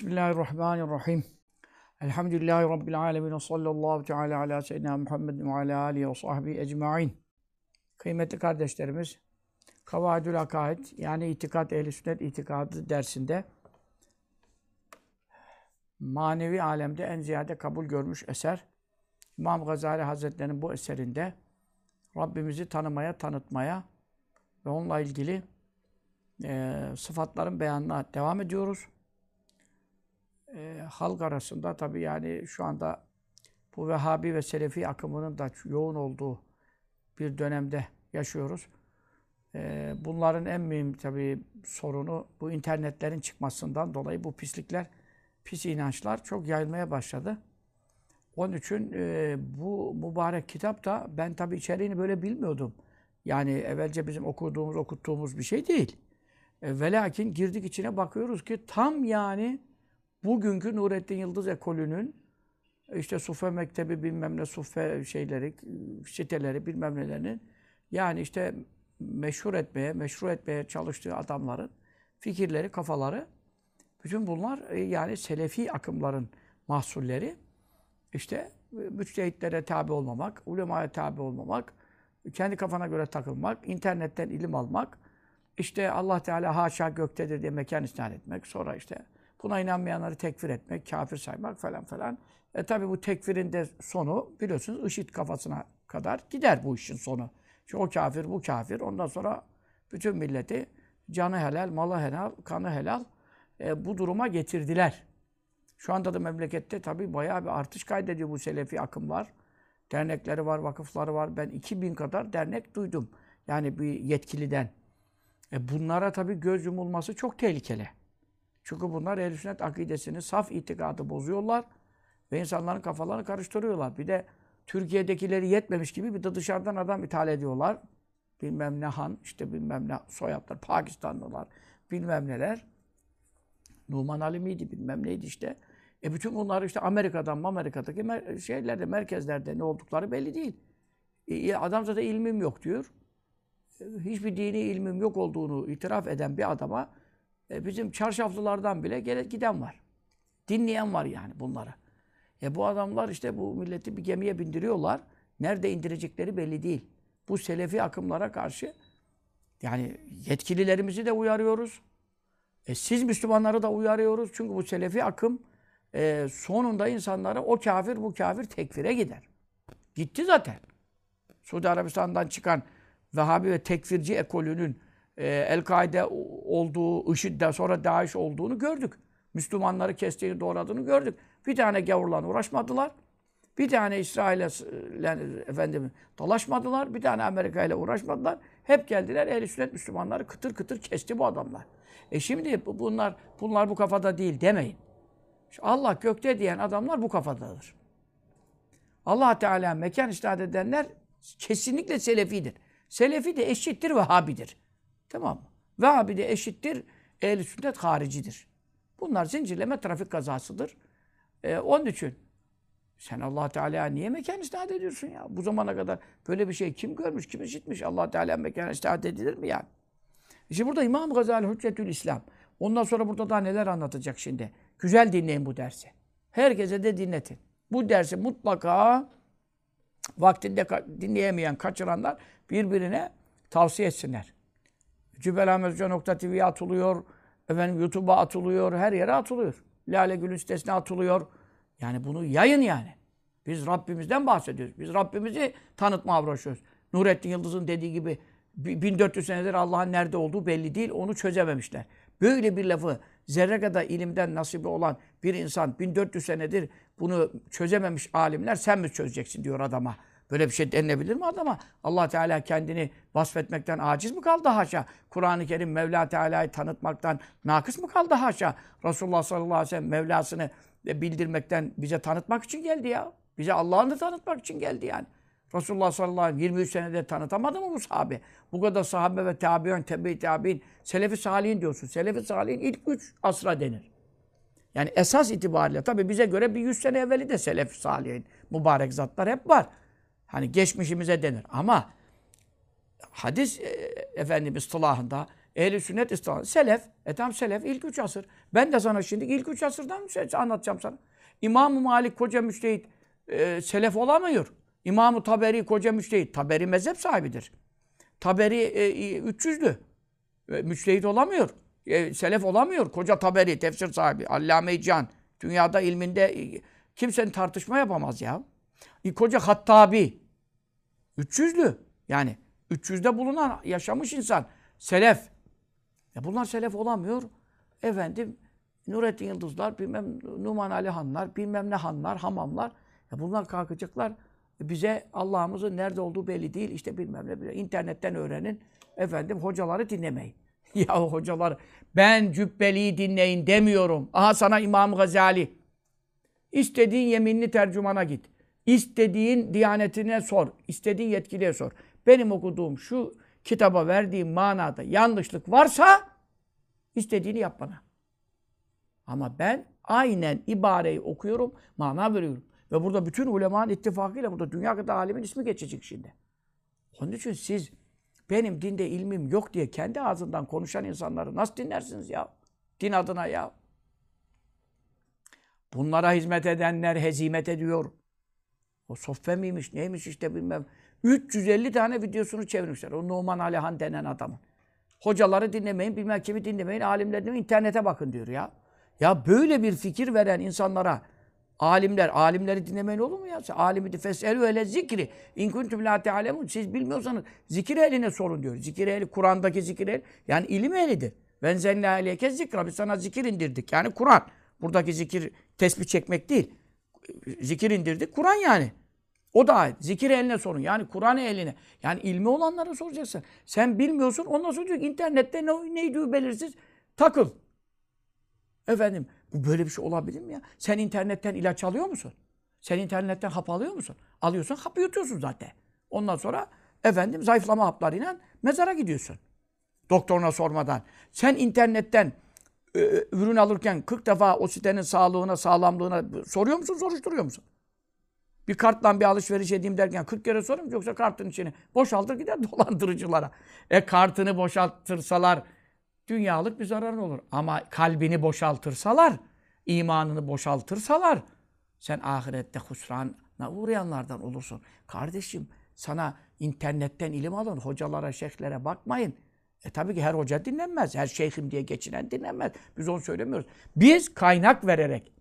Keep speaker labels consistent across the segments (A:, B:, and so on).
A: Bismillahirrahmanirrahim. Elhamdülillahi Rabbil alemin. Ve sallallahu teala ala seyyidina Muhammed ve ala alihi ve sahbihi ecma'in. Kıymetli kardeşlerimiz, Kavaidül Akaid yani itikat ehli sünnet itikadı dersinde manevi alemde en ziyade kabul görmüş eser İmam Gazali Hazretleri'nin bu eserinde Rabbimizi tanımaya, tanıtmaya ve onunla ilgili e, sıfatların beyanına devam ediyoruz. E, halk arasında tabii yani şu anda bu Vehhabi ve Selefi akımının da yoğun olduğu bir dönemde yaşıyoruz. E, bunların en mühim tabii sorunu bu internetlerin çıkmasından dolayı bu pislikler, pis inançlar çok yayılmaya başladı. Onun için e, bu mübarek kitap da ben tabii içeriğini böyle bilmiyordum. Yani evvelce bizim okuduğumuz, okuttuğumuz bir şey değil. E, ve lakin girdik içine bakıyoruz ki tam yani bugünkü Nurettin Yıldız ekolünün işte Sufe Mektebi bilmem ne Sufe şeyleri, siteleri bilmem nelerinin yani işte meşhur etmeye, meşru etmeye çalıştığı adamların fikirleri, kafaları bütün bunlar e, yani Selefi akımların mahsulleri. İşte müçtehitlere tabi olmamak, ulemaya tabi olmamak, kendi kafana göre takılmak, internetten ilim almak, işte Allah Teala haşa göktedir diye mekan isnat etmek, sonra işte buna inanmayanları tekfir etmek, kafir saymak falan falan. E tabi bu tekfirin de sonu biliyorsunuz IŞİD kafasına kadar gider bu işin sonu. Çünkü o kafir, bu kafir. Ondan sonra bütün milleti canı helal, malı helal, kanı helal e, bu duruma getirdiler. Şu anda da memlekette tabii bayağı bir artış kaydediyor bu selefi akımlar. Dernekleri var, vakıfları var. Ben 2000 kadar dernek duydum. Yani bir yetkiliden. E bunlara tabii göz yumulması çok tehlikeli. Çünkü bunlar ehl sünnet akidesini, saf itikadı bozuyorlar ve insanların kafalarını karıştırıyorlar. Bir de Türkiye'dekileri yetmemiş gibi bir de dışarıdan adam ithal ediyorlar. Bilmem ne han, işte bilmem ne soyadlar, Pakistanlılar, bilmem neler. Numan Ali miydi, bilmem neydi işte. E bütün bunlar işte Amerika'dan, Amerika'daki mer- şeylerde, merkezlerde ne oldukları belli değil. E, adam zaten ilmim yok diyor. E, hiçbir dini ilmim yok olduğunu itiraf eden bir adama e, bizim çarşaflılardan bile gele, giden var. Dinleyen var yani bunları. E bu adamlar işte bu milleti bir gemiye bindiriyorlar. Nerede indirecekleri belli değil. Bu selefi akımlara karşı yani yetkililerimizi de uyarıyoruz. E siz Müslümanları da uyarıyoruz. Çünkü bu selefi akım e, sonunda insanları o kafir bu kafir tekfire gider. Gitti zaten. Suudi Arabistan'dan çıkan Vehhabi ve tekfirci ekolünün e, El-Kaide olduğu, IŞİD'de sonra DAEŞ olduğunu gördük. Müslümanları kestiğini, doğradığını gördük. Bir tane gavurla uğraşmadılar. Bir tane İsrail'e efendim dalaşmadılar. Bir tane Amerika ile uğraşmadılar. Hep geldiler ehl sünnet Müslümanları kıtır kıtır kesti bu adamlar. E şimdi bunlar bunlar bu kafada değil demeyin. Allah gökte diyen adamlar bu kafadadır. Allah Teala mekan isnat edenler kesinlikle selefidir. Selefi de eşittir Vehhabidir. Tamam mı? Vehhabi eşittir ehl sünnet haricidir. Bunlar zincirleme trafik kazasıdır. Ee, onun için sen Allah Teala niye mekan isnat ediyorsun ya? Bu zamana kadar böyle bir şey kim görmüş, kim işitmiş? Allah Teala mekan isnat edilir mi yani? İşte burada İmam Gazali Hüccetül İslam. Ondan sonra burada daha neler anlatacak şimdi? Güzel dinleyin bu dersi. Herkese de dinletin. Bu dersi mutlaka vaktinde dinleyemeyen, kaçıranlar birbirine tavsiye etsinler. Cübbelahmethoca.tv'ye atılıyor, efendim YouTube'a atılıyor, her yere atılıyor. Lale Gül'ün sitesine atılıyor. Yani bunu yayın yani. Biz Rabbimizden bahsediyoruz. Biz Rabbimizi tanıtmaya uğraşıyoruz. Nurettin Yıldız'ın dediği gibi 1400 senedir Allah'ın nerede olduğu belli değil. Onu çözememişler. Böyle bir lafı zerre kadar ilimden nasibi olan bir insan 1400 senedir bunu çözememiş alimler sen mi çözeceksin diyor adama. Böyle bir şey denilebilir mi adama? Allah Teala kendini vasfetmekten aciz mi kaldı haşa? Kur'an-ı Kerim Mevla Teala'yı tanıtmaktan nakıs mı kaldı haşa? Resulullah sallallahu aleyhi ve sellem Mevlasını bildirmekten bize tanıtmak için geldi ya. Bize Allah'ını tanıtmak için geldi yani. Resulullah sallallahu aleyhi ve sellem 23 senede tanıtamadı mı bu sahabe? Bu kadar sahabe ve tabi'in, tebe-i tabi'in, selefi salihin diyorsun. Selefi salihin ilk üç asra denir. Yani esas itibariyle tabii bize göre bir 100 sene evveli de selefi salihin, mübarek zatlar hep var. Hani geçmişimize denir. Ama hadis e, efendim ıstılahında Ehli sünnet istilah. Selef. E tam selef ilk üç asır. Ben de sana şimdi ilk üç asırdan şey anlatacağım sana. İmam-ı Malik koca müştehit e, selef olamıyor. İmam-ı Taberi koca müştehit. Taberi mezhep sahibidir. Taberi e, 300'lü. E, müçtehit olamıyor. E, selef olamıyor. Koca Taberi, tefsir sahibi, Allame-i Can. Dünyada ilminde e, kimsenin tartışma yapamaz ya. E, koca Hattabi. 300'lü. Yani 300'de bulunan yaşamış insan. Selef. Ya bunlar selef olamıyor. Efendim Nurettin Yıldızlar, bilmem Numan Ali Hanlar, bilmem ne Hanlar, Hamamlar. Ya bunlar kalkacaklar. Bize Allah'ımızın nerede olduğu belli değil. İşte bilmem ne. Bile. İnternetten öğrenin. Efendim hocaları dinlemeyin. ya hocalar ben cübbeliyi dinleyin demiyorum. Aha sana İmam Gazali. İstediğin yeminli tercümana git. İstediğin diyanetine sor. İstediğin yetkiliye sor. Benim okuduğum şu kitaba verdiğim manada yanlışlık varsa istediğini yap bana. Ama ben aynen ibareyi okuyorum, mana veriyorum. Ve burada bütün ulemanın ittifakıyla burada dünya kadar alimin ismi geçecek şimdi. Onun için siz benim dinde ilmim yok diye kendi ağzından konuşan insanları nasıl dinlersiniz ya? Din adına ya. Bunlara hizmet edenler hezimet ediyor. O soffe miymiş, neymiş işte bilmem. 350 tane videosunu çevirmişler. O Numan Alihan denen adamın. Hocaları dinlemeyin, bilmem kimi dinlemeyin, alimleri dinlemeyin, internete bakın diyor ya. Ya böyle bir fikir veren insanlara alimler, alimleri dinlemeyin olur mu ya? Alimi de feselü ele zikri. İn kuntum la te'alemun. Siz bilmiyorsanız zikir ehline sorun diyor. Zikir ehli, Kur'an'daki zikir ehli. Yani ilim ehlidir. Ben zenne aleyke zikra. Biz sana zikir indirdik. Yani Kur'an. Buradaki zikir tesbih çekmek değil. Zikir indirdik. Kur'an yani. O da ait. Zikir eline sorun. Yani Kur'an eline. Yani ilmi olanlara soracaksın. Sen bilmiyorsun. Ondan sonra diyor ki internette ne, neydi belirsiz. Takıl. Efendim bu böyle bir şey olabilir mi ya? Sen internetten ilaç alıyor musun? Sen internetten hap alıyor musun? Alıyorsan hap yutuyorsun zaten. Ondan sonra efendim zayıflama haplarıyla mezara gidiyorsun. Doktoruna sormadan. Sen internetten e, ürün alırken 40 defa o sitenin sağlığına, sağlamlığına soruyor musun, soruşturuyor musun? Bir kartla bir alışveriş edeyim derken 40 kere sorayım yoksa kartın içini boşaltır gider dolandırıcılara. E kartını boşaltırsalar dünyalık bir zararın olur. Ama kalbini boşaltırsalar, imanını boşaltırsalar sen ahirette husrana uğrayanlardan olursun. Kardeşim sana internetten ilim alın, hocalara, şeyhlere bakmayın. E tabii ki her hoca dinlenmez. Her şeyhim diye geçinen dinlenmez. Biz onu söylemiyoruz. Biz kaynak vererek,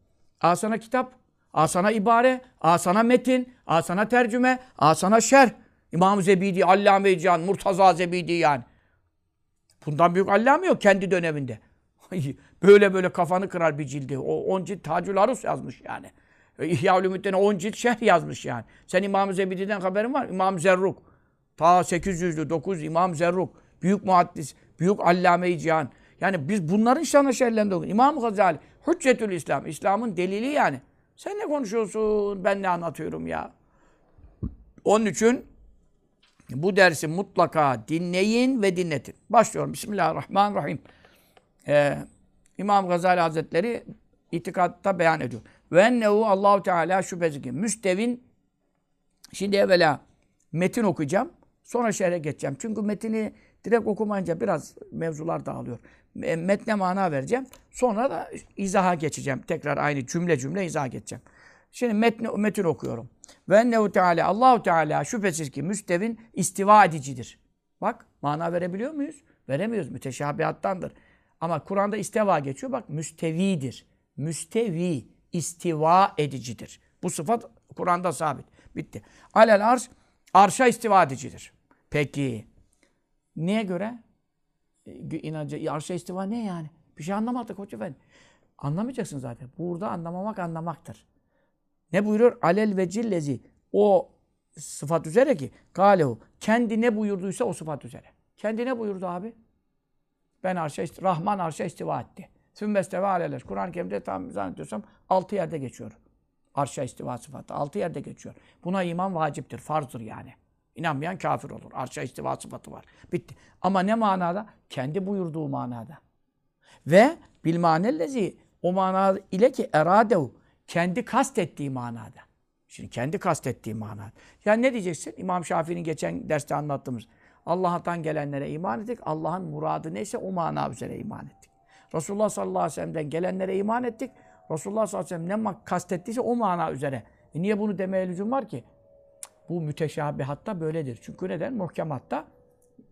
A: al sana kitap, al sana ibare, al sana metin, al sana tercüme, al sana şerh. İmam Zebidi, Allame-i Can, Murtaza Zebidi yani. Bundan büyük allame yok kendi döneminde. böyle böyle kafanı kırar bir cildi. O 10 cilt Tacül Arus yazmış yani. İhya Ulumuddin'e 10 cilt şerh yazmış yani. Sen İmam Zebidi'den haberin var İmam Zerruk. Ta 800'lü 9 İmam Zerruk. Büyük muhaddis, büyük allame-i cihan. Yani biz bunların şanı şerlerinde okuyoruz. İmam Gazali, Hüccetül İslam. İslam'ın delili yani. Sen ne konuşuyorsun? Ben ne anlatıyorum ya? Onun için bu dersi mutlaka dinleyin ve dinletin. Başlıyorum. Bismillahirrahmanirrahim. Ee, İmam Gazali Hazretleri itikatta beyan ediyor. Ve ennehu Allahu Teala şüphesiz ki müstevin şimdi evvela metin okuyacağım. Sonra şerhe geçeceğim. Çünkü metini direkt okumayınca biraz mevzular dağılıyor. Metne mana vereceğim. Sonra da izaha geçeceğim. Tekrar aynı cümle cümle izaha geçeceğim. Şimdi metni, metin okuyorum. Ve ennehu Teala Allahu Teala şüphesiz ki müstevin istiva edicidir. Bak mana verebiliyor muyuz? Veremiyoruz. Müteşabihattandır. Ama Kur'an'da isteva geçiyor. Bak müstevidir. Müstevi, istiva edicidir. Bu sıfat Kur'an'da sabit. Bitti. Alel arş, arşa istiva edicidir. Peki, niye göre? E, inancı, arşa istiva ne yani? Bir şey anlamadık hoca efendi. Anlamayacaksın zaten. Burada anlamamak anlamaktır. Ne buyuruyor? Alel ve cillezi. O sıfat üzere ki galehu. Kendi ne buyurduysa o sıfat üzere. Kendi ne buyurdu abi? Ben arşa, Rahman arşa istiva etti. Sümmesteve aleleş. Kur'an-ı Kerim'de tam zannediyorsam altı yerde geçiyor. Arşa istiva sıfatı. Altı yerde geçiyor. Buna iman vaciptir. Farzdır yani. İnanmayan kafir olur. Arşa istiva sıfatı var. Bitti. Ama ne manada? Kendi buyurduğu manada. Ve bil manellezi o manada ile ki eradehu kendi kastettiği manada. Şimdi kendi kastettiği manada. Yani ne diyeceksin? İmam Şafii'nin geçen derste anlattığımız. Allah'tan gelenlere iman ettik. Allah'ın muradı neyse o mana üzere iman ettik. Resulullah sallallahu aleyhi ve sellem'den gelenlere iman ettik. Resulullah sallallahu aleyhi ve sellem ne kastettiyse o mana üzere. E niye bunu demeye lüzum var ki? Bu müteşabihatta böyledir. Çünkü neden? Muhkematta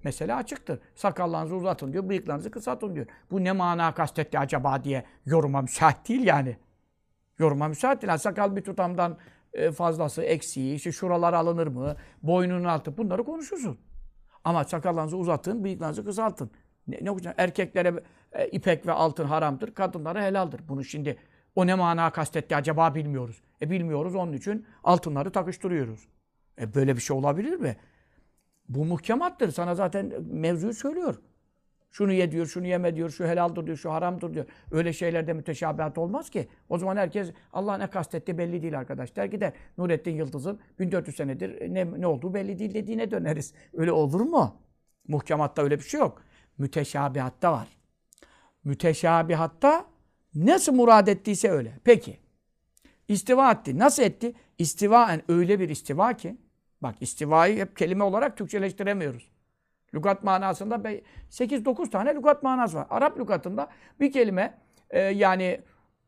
A: mesele açıktır. Sakallarınızı uzatın diyor, bıyıklarınızı kısaltın diyor. Bu ne mana kastetti acaba diye yoruma müsait değil yani. Yoruma müsait değil. Yani sakal bir tutamdan e, fazlası, eksiği, işte şuralar alınır mı, boynunun altı bunları konuşursun. Ama sakallarınızı uzatın, bıyıklarınızı kısaltın. Ne, ne olacak? Erkeklere e, ipek ve altın haramdır, kadınlara helaldir. Bunu şimdi o ne mana kastetti acaba bilmiyoruz. E bilmiyoruz onun için altınları takıştırıyoruz. E böyle bir şey olabilir mi? Bu muhkemattır. Sana zaten mevzuyu söylüyor. Şunu ye diyor, şunu yeme diyor, şu helaldir diyor, şu haramdır diyor. Öyle şeylerde müteşabihat olmaz ki. O zaman herkes Allah ne kastetti belli değil arkadaş. Der gider Nurettin Yıldız'ın 1400 senedir ne, ne olduğu belli değil dediğine döneriz. Öyle olur mu? Muhkematta öyle bir şey yok. Müteşabihatta var. Müteşabihatta nasıl murad ettiyse öyle. Peki. İstiva etti. Nasıl etti? İstivaen öyle bir istiva ki bak istivayı hep kelime olarak Türkçeleştiremiyoruz. Lugat manasında 8-9 tane lugat manası var. Arap lügatında bir kelime e, yani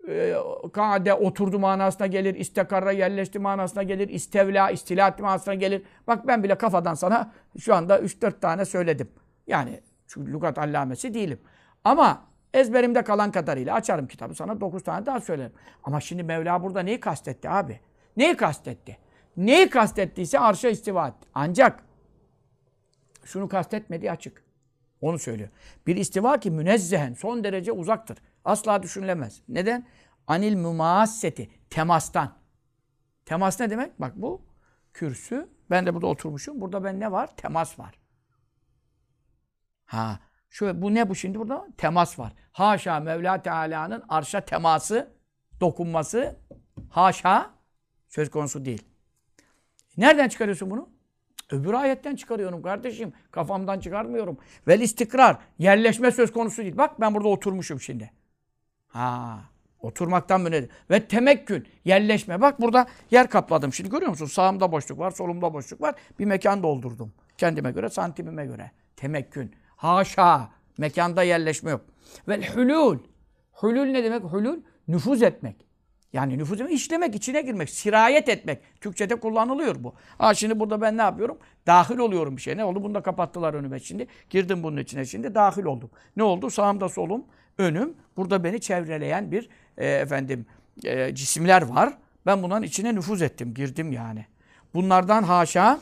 A: e, kaade oturdu manasına gelir, istekarra yerleşti manasına gelir, istevla, istilat manasına gelir. Bak ben bile kafadan sana şu anda 3-4 tane söyledim. Yani çünkü lügat allamesi değilim. Ama ezberimde kalan kadarıyla açarım kitabı sana 9 tane daha söylerim. Ama şimdi Mevla burada neyi kastetti abi? Neyi kastetti? Neyi kastettiyse arşa istiva etti. Ancak şunu kastetmediği açık. Onu söylüyor. Bir istiva ki münezzehen, son derece uzaktır. Asla düşünülemez. Neden? Anil mümasseti, temastan. Temas ne demek? Bak bu kürsü. Ben de burada oturmuşum. Burada ben ne var? Temas var. Ha, şu bu ne bu şimdi burada? Temas var. Haşa Mevla Teala'nın arşa teması, dokunması haşa söz konusu değil. Nereden çıkarıyorsun bunu? Öbür ayetten çıkarıyorum kardeşim. Kafamdan çıkarmıyorum. Vel istikrar. Yerleşme söz konusu değil. Bak ben burada oturmuşum şimdi. Ha, oturmaktan böyle. Ve temekkün. Yerleşme. Bak burada yer kapladım. Şimdi görüyor musun? Sağımda boşluk var, solumda boşluk var. Bir mekan doldurdum. Kendime göre, santimime göre. Temekkün. Haşa. Mekanda yerleşme yok. Ve hulul. Hulul ne demek? Hulul nüfuz etmek. Yani nüfuz etmek, işlemek, içine girmek, sirayet etmek. Türkçede kullanılıyor bu. Ha şimdi burada ben ne yapıyorum? Dahil oluyorum bir şey. Ne oldu? Bunu da kapattılar önüme şimdi. Girdim bunun içine şimdi. Dahil oldum. Ne oldu? Sağımda solum, önüm. Burada beni çevreleyen bir e, efendim e, cisimler var. Ben bunların içine nüfuz ettim. Girdim yani. Bunlardan haşa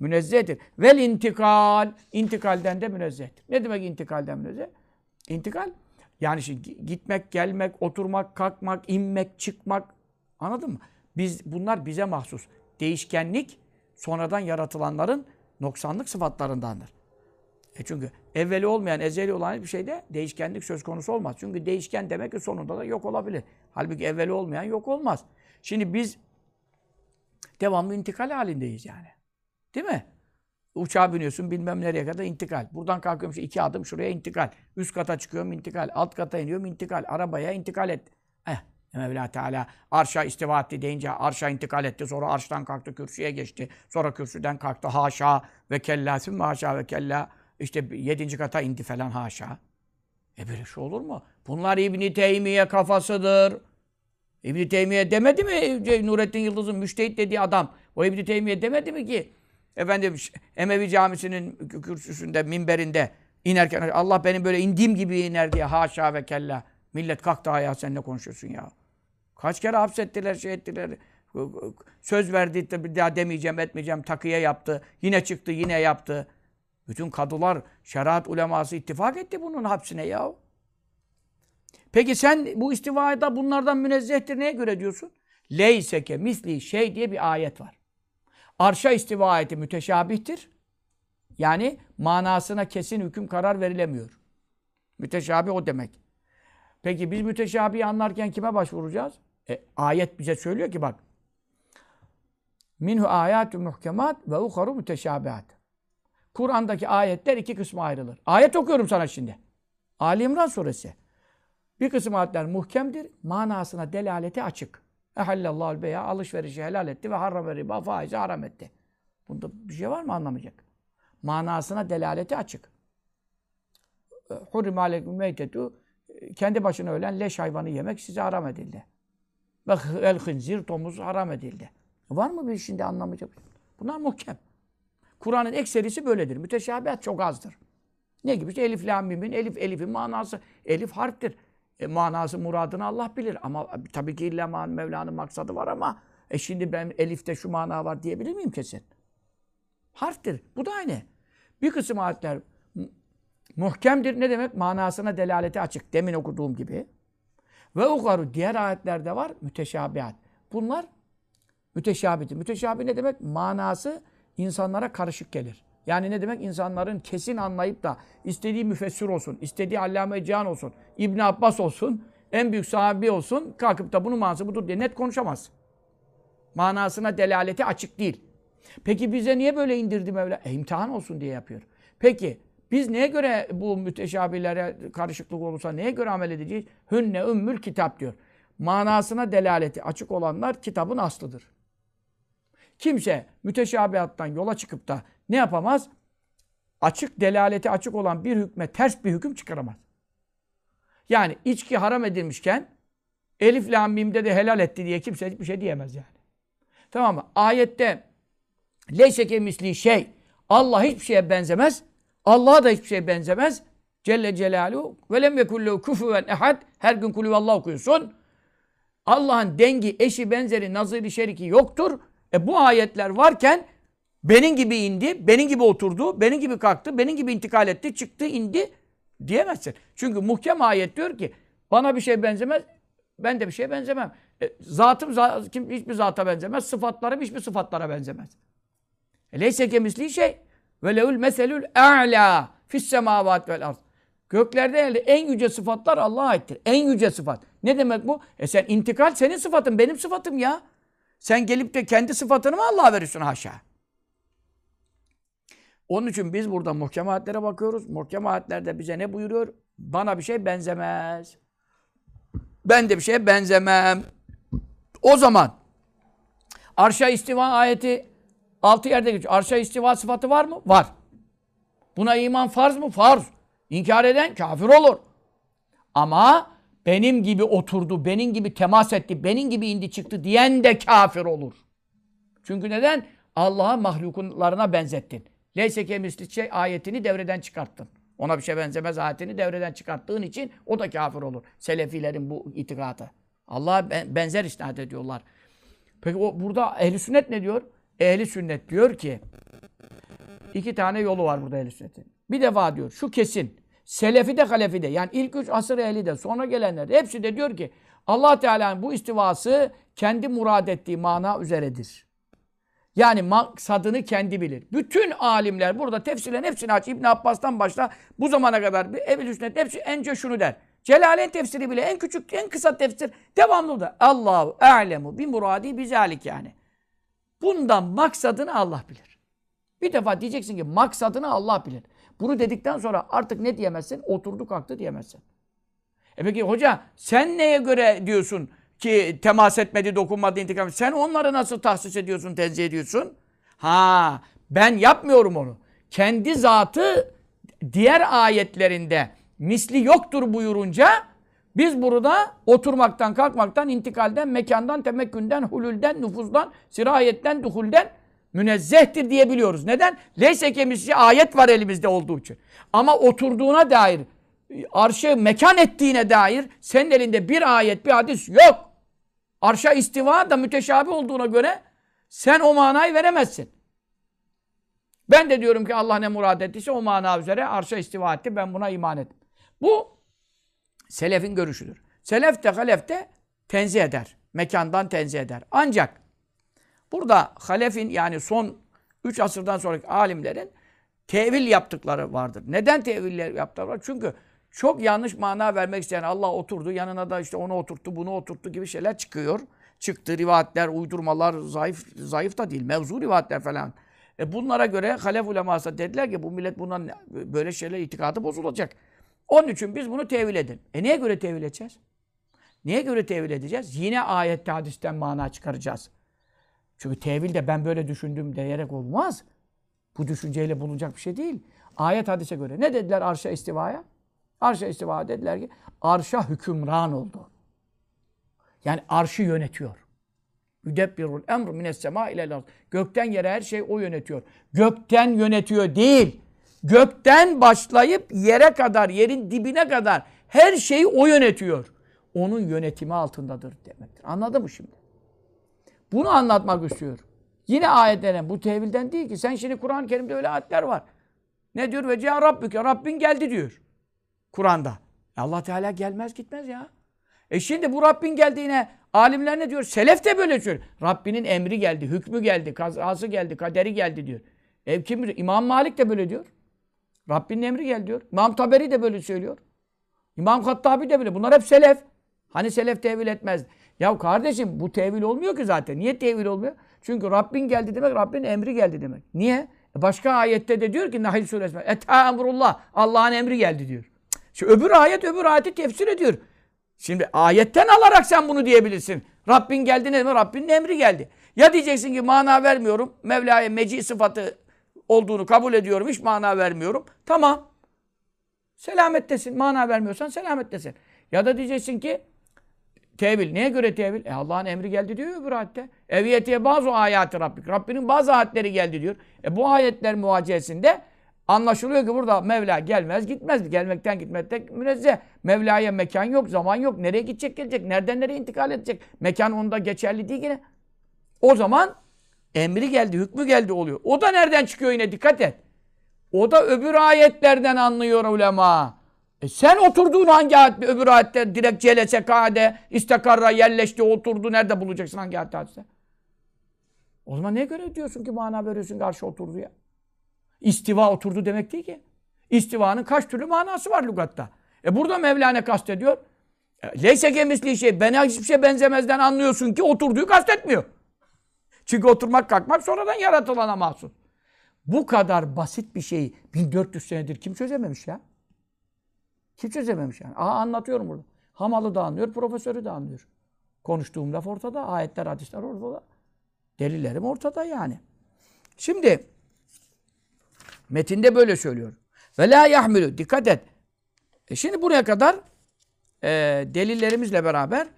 A: münezzehtir. Vel intikal. İntikalden de münezzehtir. Ne demek intikalden münezzeh? İntikal yani şimdi gitmek, gelmek, oturmak, kalkmak, inmek, çıkmak. Anladın mı? Biz bunlar bize mahsus. Değişkenlik sonradan yaratılanların noksanlık sıfatlarındandır. E çünkü evveli olmayan, ezeli olan bir şeyde değişkenlik söz konusu olmaz. Çünkü değişken demek ki sonunda da yok olabilir. Halbuki evveli olmayan yok olmaz. Şimdi biz devamlı intikal halindeyiz yani. Değil mi? Uçağa biniyorsun bilmem nereye kadar intikal. Buradan kalkıyorum işte iki adım şuraya intikal. Üst kata çıkıyorum intikal. Alt kata iniyorum intikal. Arabaya intikal et. Eh Mevla Teala arşa istiva etti deyince arşa intikal etti. Sonra arştan kalktı kürsüye geçti. Sonra kürsüden kalktı haşa ve kella sümme haşa ve kella. İşte yedinci kata indi falan haşa. E böyle şey olur mu? Bunlar İbni Teymiye kafasıdır. İbni Teymiye demedi mi Nurettin Yıldız'ın müştehit dediği adam? O İbni Teymiye demedi mi ki efendim Emevi Camisi'nin kürsüsünde, minberinde inerken Allah benim böyle indiğim gibi iner diye haşa ve kella. Millet kalktı ayağa sen ne konuşuyorsun ya? Kaç kere hapsettiler, şey ettiler. Söz verdi bir daha demeyeceğim, etmeyeceğim. Takıya yaptı. Yine çıktı, yine yaptı. Bütün kadılar, şeriat uleması ittifak etti bunun hapsine ya. Peki sen bu istivada bunlardan münezzehtir neye göre diyorsun? Leyseke misli şey diye bir ayet var. Arşa istiva eti müteşabihtir. Yani manasına kesin hüküm karar verilemiyor. Müteşabih o demek. Peki biz müteşabihi anlarken kime başvuracağız? E, ayet bize söylüyor ki bak. Minhu ayatü muhkemat ve uharu müteşabihat. Kur'an'daki ayetler iki kısma ayrılır. Ayet okuyorum sana şimdi. Ali İmran suresi. Bir kısım ayetler muhkemdir. Manasına delaleti açık. Ehallallahu beya alışverişi helal etti ve harrame riba faizi haram etti. Bunda bir şey var mı anlamayacak? manasına delaleti açık. Hurrim aleyküm meytetu kendi başına ölen leş hayvanı yemek size haram edildi. Ve el hınzir domuz haram edildi. Var mı bir şimdi anlamayacak? Bunlar muhkem. Kur'an'ın ekserisi böyledir. Müteşabihat çok azdır. Ne gibi? İşte elif, lam, mimin, elif, elifin manası. Elif harftir. E, manası, muradını Allah bilir. Ama tabii ki illa Mevla'nın maksadı var ama e şimdi ben elifte şu mana var diyebilir miyim kesin? Harftir. Bu da aynı. Bir kısım ayetler muhkemdir. Ne demek? Manasına delaleti açık. Demin okuduğum gibi. Ve ugaru diğer ayetlerde var müteşabihat. Bunlar müteşabihtir. Müteşabih ne demek? Manası insanlara karışık gelir. Yani ne demek? İnsanların kesin anlayıp da istediği müfessir olsun, istediği Allame Cihan olsun, İbn Abbas olsun, en büyük sahabi olsun, kalkıp da bunun manası budur diye net konuşamaz. Manasına delaleti açık değil. Peki bize niye böyle indirdi Mevla? E, imtihan olsun diye yapıyor. Peki biz neye göre bu müteşabihlere karışıklık olursa neye göre amel edeceğiz? Hünne ümmül kitap diyor. Manasına delaleti açık olanlar kitabın aslıdır. Kimse müteşabihattan yola çıkıp da ne yapamaz? Açık, delaleti açık olan bir hükme ters bir hüküm çıkaramaz. Yani içki haram edilmişken Elif lam mimde de helal etti diye kimse hiçbir şey diyemez yani. Tamam mı? Ayette leyseke misli şey Allah hiçbir şeye benzemez. Allah'a da hiçbir şeye benzemez. Celle Celaluhu ve lem yekullehu kufuven ehad. Her gün kulü Allah okuyorsun. Allah'ın dengi, eşi, benzeri, naziri, şeriki yoktur. E bu ayetler varken benim gibi indi, benim gibi oturdu, benim gibi kalktı, benim gibi intikal etti, çıktı, indi diyemezsin. Çünkü muhkem ayet diyor ki bana bir şey benzemez, ben de bir şeye benzemem. E, zatım kim hiçbir zata benzemez, sıfatlarım hiçbir sıfatlara benzemez. E, leyse kemisli şey ve leul meselül a'la fis semavat vel ard. Göklerde yerde en yüce sıfatlar Allah'a aittir. En yüce sıfat. Ne demek bu? E sen intikal senin sıfatın, benim sıfatım ya. Sen gelip de kendi sıfatını mı Allah'a veriyorsun haşa? Onun için biz burada muhkem ayetlere bakıyoruz. Muhkem ayetlerde bize ne buyuruyor? Bana bir şey benzemez. Ben de bir şeye benzemem. O zaman arşa istiva ayeti altı yerde geçiyor. Arşa istiva sıfatı var mı? Var. Buna iman farz mı? Farz. İnkar eden kafir olur. Ama benim gibi oturdu, benim gibi temas etti, benim gibi indi çıktı diyen de kafir olur. Çünkü neden? Allah'a mahluklarına benzettin. Leyse kemisli şey ayetini devreden çıkarttın. Ona bir şey benzemez ayetini devreden çıkarttığın için o da kafir olur. Selefilerin bu itikadı. Allah'a benzer isnat ediyorlar. Peki o burada ehli sünnet ne diyor? Ehli sünnet diyor ki iki tane yolu var burada ehli sünnetin. Bir defa diyor şu kesin. Selefi de halefi de yani ilk üç asır ehli de sonra gelenler hepsi de diyor ki allah Teala'nın bu istivası kendi murad ettiği mana üzeredir. Yani maksadını kendi bilir. Bütün alimler burada tefsirlerin hepsini aç. İbn Abbas'tan başla bu zamana kadar Ebu Sünnet hepsi ence şunu der. Celaleyn tefsiri bile en küçük, en kısa tefsir devamlı da. Allahu a'lemu bi muradi bizalik yani. Bundan maksadını Allah bilir. Bir defa diyeceksin ki maksadını Allah bilir. Bunu dedikten sonra artık ne diyemezsin? Oturdu kalktı diyemezsin. E peki hoca sen neye göre diyorsun ki temas etmedi, dokunmadı, intikam Sen onları nasıl tahsis ediyorsun, tenzih ediyorsun? Ha, ben yapmıyorum onu. Kendi zatı diğer ayetlerinde misli yoktur buyurunca biz burada oturmaktan, kalkmaktan, intikalden, mekandan, temekkünden, hulülden, nüfuzdan, sirayetten, duhulden münezzehtir diyebiliyoruz. Neden? Leyse kemisli ayet var elimizde olduğu için. Ama oturduğuna dair, arşı mekan ettiğine dair senin elinde bir ayet, bir hadis yok. Arşa istiva da müteşabih olduğuna göre sen o manayı veremezsin. Ben de diyorum ki Allah ne murad ettiyse o mana üzere arşa istiva etti. Ben buna iman ettim. Bu selefin görüşüdür. Selef de halef de tenzih eder. Mekandan tenzih eder. Ancak burada halefin yani son 3 asırdan sonraki alimlerin tevil yaptıkları vardır. Neden teviller yaptılar? Çünkü çok yanlış mana vermek isteyen Allah oturdu. Yanına da işte onu oturttu, bunu oturttu gibi şeyler çıkıyor. Çıktı rivayetler, uydurmalar zayıf zayıf da değil. Mevzu rivayetler falan. E bunlara göre halef uleması dediler ki bu millet bundan böyle şeyler itikadı bozulacak. Onun için biz bunu tevil edin. E neye göre tevil edeceğiz? Neye göre tevil edeceğiz? Yine ayette hadisten mana çıkaracağız. Çünkü tevil de ben böyle düşündüm diyerek olmaz. Bu düşünceyle bulunacak bir şey değil. Ayet hadise göre. Ne dediler arşa istivaya? Arşa istiva dediler ki arşa hükümran oldu. Yani arşı yönetiyor. Yüdebbirul emru mines sema ard. Gökten yere her şey o yönetiyor. Gökten yönetiyor değil. Gökten başlayıp yere kadar, yerin dibine kadar her şeyi o yönetiyor. Onun yönetimi altındadır demektir. Anladın mı şimdi? Bunu anlatmak istiyor. Yine ayetlerin bu tevilden değil ki. Sen şimdi Kur'an-ı Kerim'de öyle ayetler var. Ne diyor? Ve ciha Rabbüke. Rabbin geldi diyor. Kur'an'da. E Allah Teala gelmez gitmez ya. E şimdi bu Rabbin geldiğine alimler ne diyor? Selef de böyle söylüyor. Rabbinin emri geldi, hükmü geldi, kazası geldi, kaderi geldi diyor. E kim? İmam Malik de böyle diyor. Rabbinin emri geldi diyor. İmam Taberi de böyle söylüyor. İmam Hattabi de böyle. Bunlar hep selef. Hani selef tevil etmez. Ya kardeşim bu tevil olmuyor ki zaten. Niye tevil olmuyor? Çünkü Rabbin geldi demek, Rabbin emri geldi demek. Niye? E başka ayette de diyor ki Nahil suresinde Eta emrullah. Allah'ın emri geldi diyor. Şimdi öbür ayet öbür ayeti tefsir ediyor. Şimdi ayetten alarak sen bunu diyebilirsin. Rabbin geldi ne demek? Rabbinin emri geldi. Ya diyeceksin ki mana vermiyorum. Mevla'ya meci sıfatı olduğunu kabul ediyorum. Hiç mana vermiyorum. Tamam. Selamettesin. Mana vermiyorsan selamettesin. Ya da diyeceksin ki tevil. Neye göre tevil? E Allah'ın emri geldi diyor öbür ayette. Eviyetiye bazı ayatı Rabbik. Rabbinin bazı ayetleri geldi diyor. E bu ayetler muvaciyesinde anlaşılıyor ki burada Mevla gelmez gitmez. Gelmekten gitmekten münezzeh. Mevla'ya mekan yok, zaman yok. Nereye gidecek gelecek? Nereden nereye intikal edecek? Mekan onda geçerli değil yine. O zaman emri geldi, hükmü geldi oluyor. O da nereden çıkıyor yine dikkat et. O da öbür ayetlerden anlıyor ulema. E sen oturduğun hangi ayet, öbür ayette direkt celese kade, istakarra yerleşti, oturdu. Nerede bulacaksın hangi ayette? O zaman ne göre diyorsun ki mana veriyorsun karşı oturdu ya? İstiva oturdu demek değil ki. İstivanın kaç türlü manası var lügatta. E burada Mevlana kastediyor. E, Leyse gemisli şey, bana hiçbir şey benzemezden anlıyorsun ki oturduğu kastetmiyor. Çünkü oturmak kalkmak sonradan yaratılana mahsus. Bu kadar basit bir şeyi 1400 senedir kim çözememiş ya? Kim çözememiş yani? Aha anlatıyorum burada. Hamalı da anlıyor, profesörü de anlıyor. Konuştuğum laf ortada, ayetler, hadisler ortada. Delillerim ortada yani. Şimdi metinde böyle söylüyor. Ve la yahmilu. Dikkat et. E şimdi buraya kadar e, delillerimizle beraber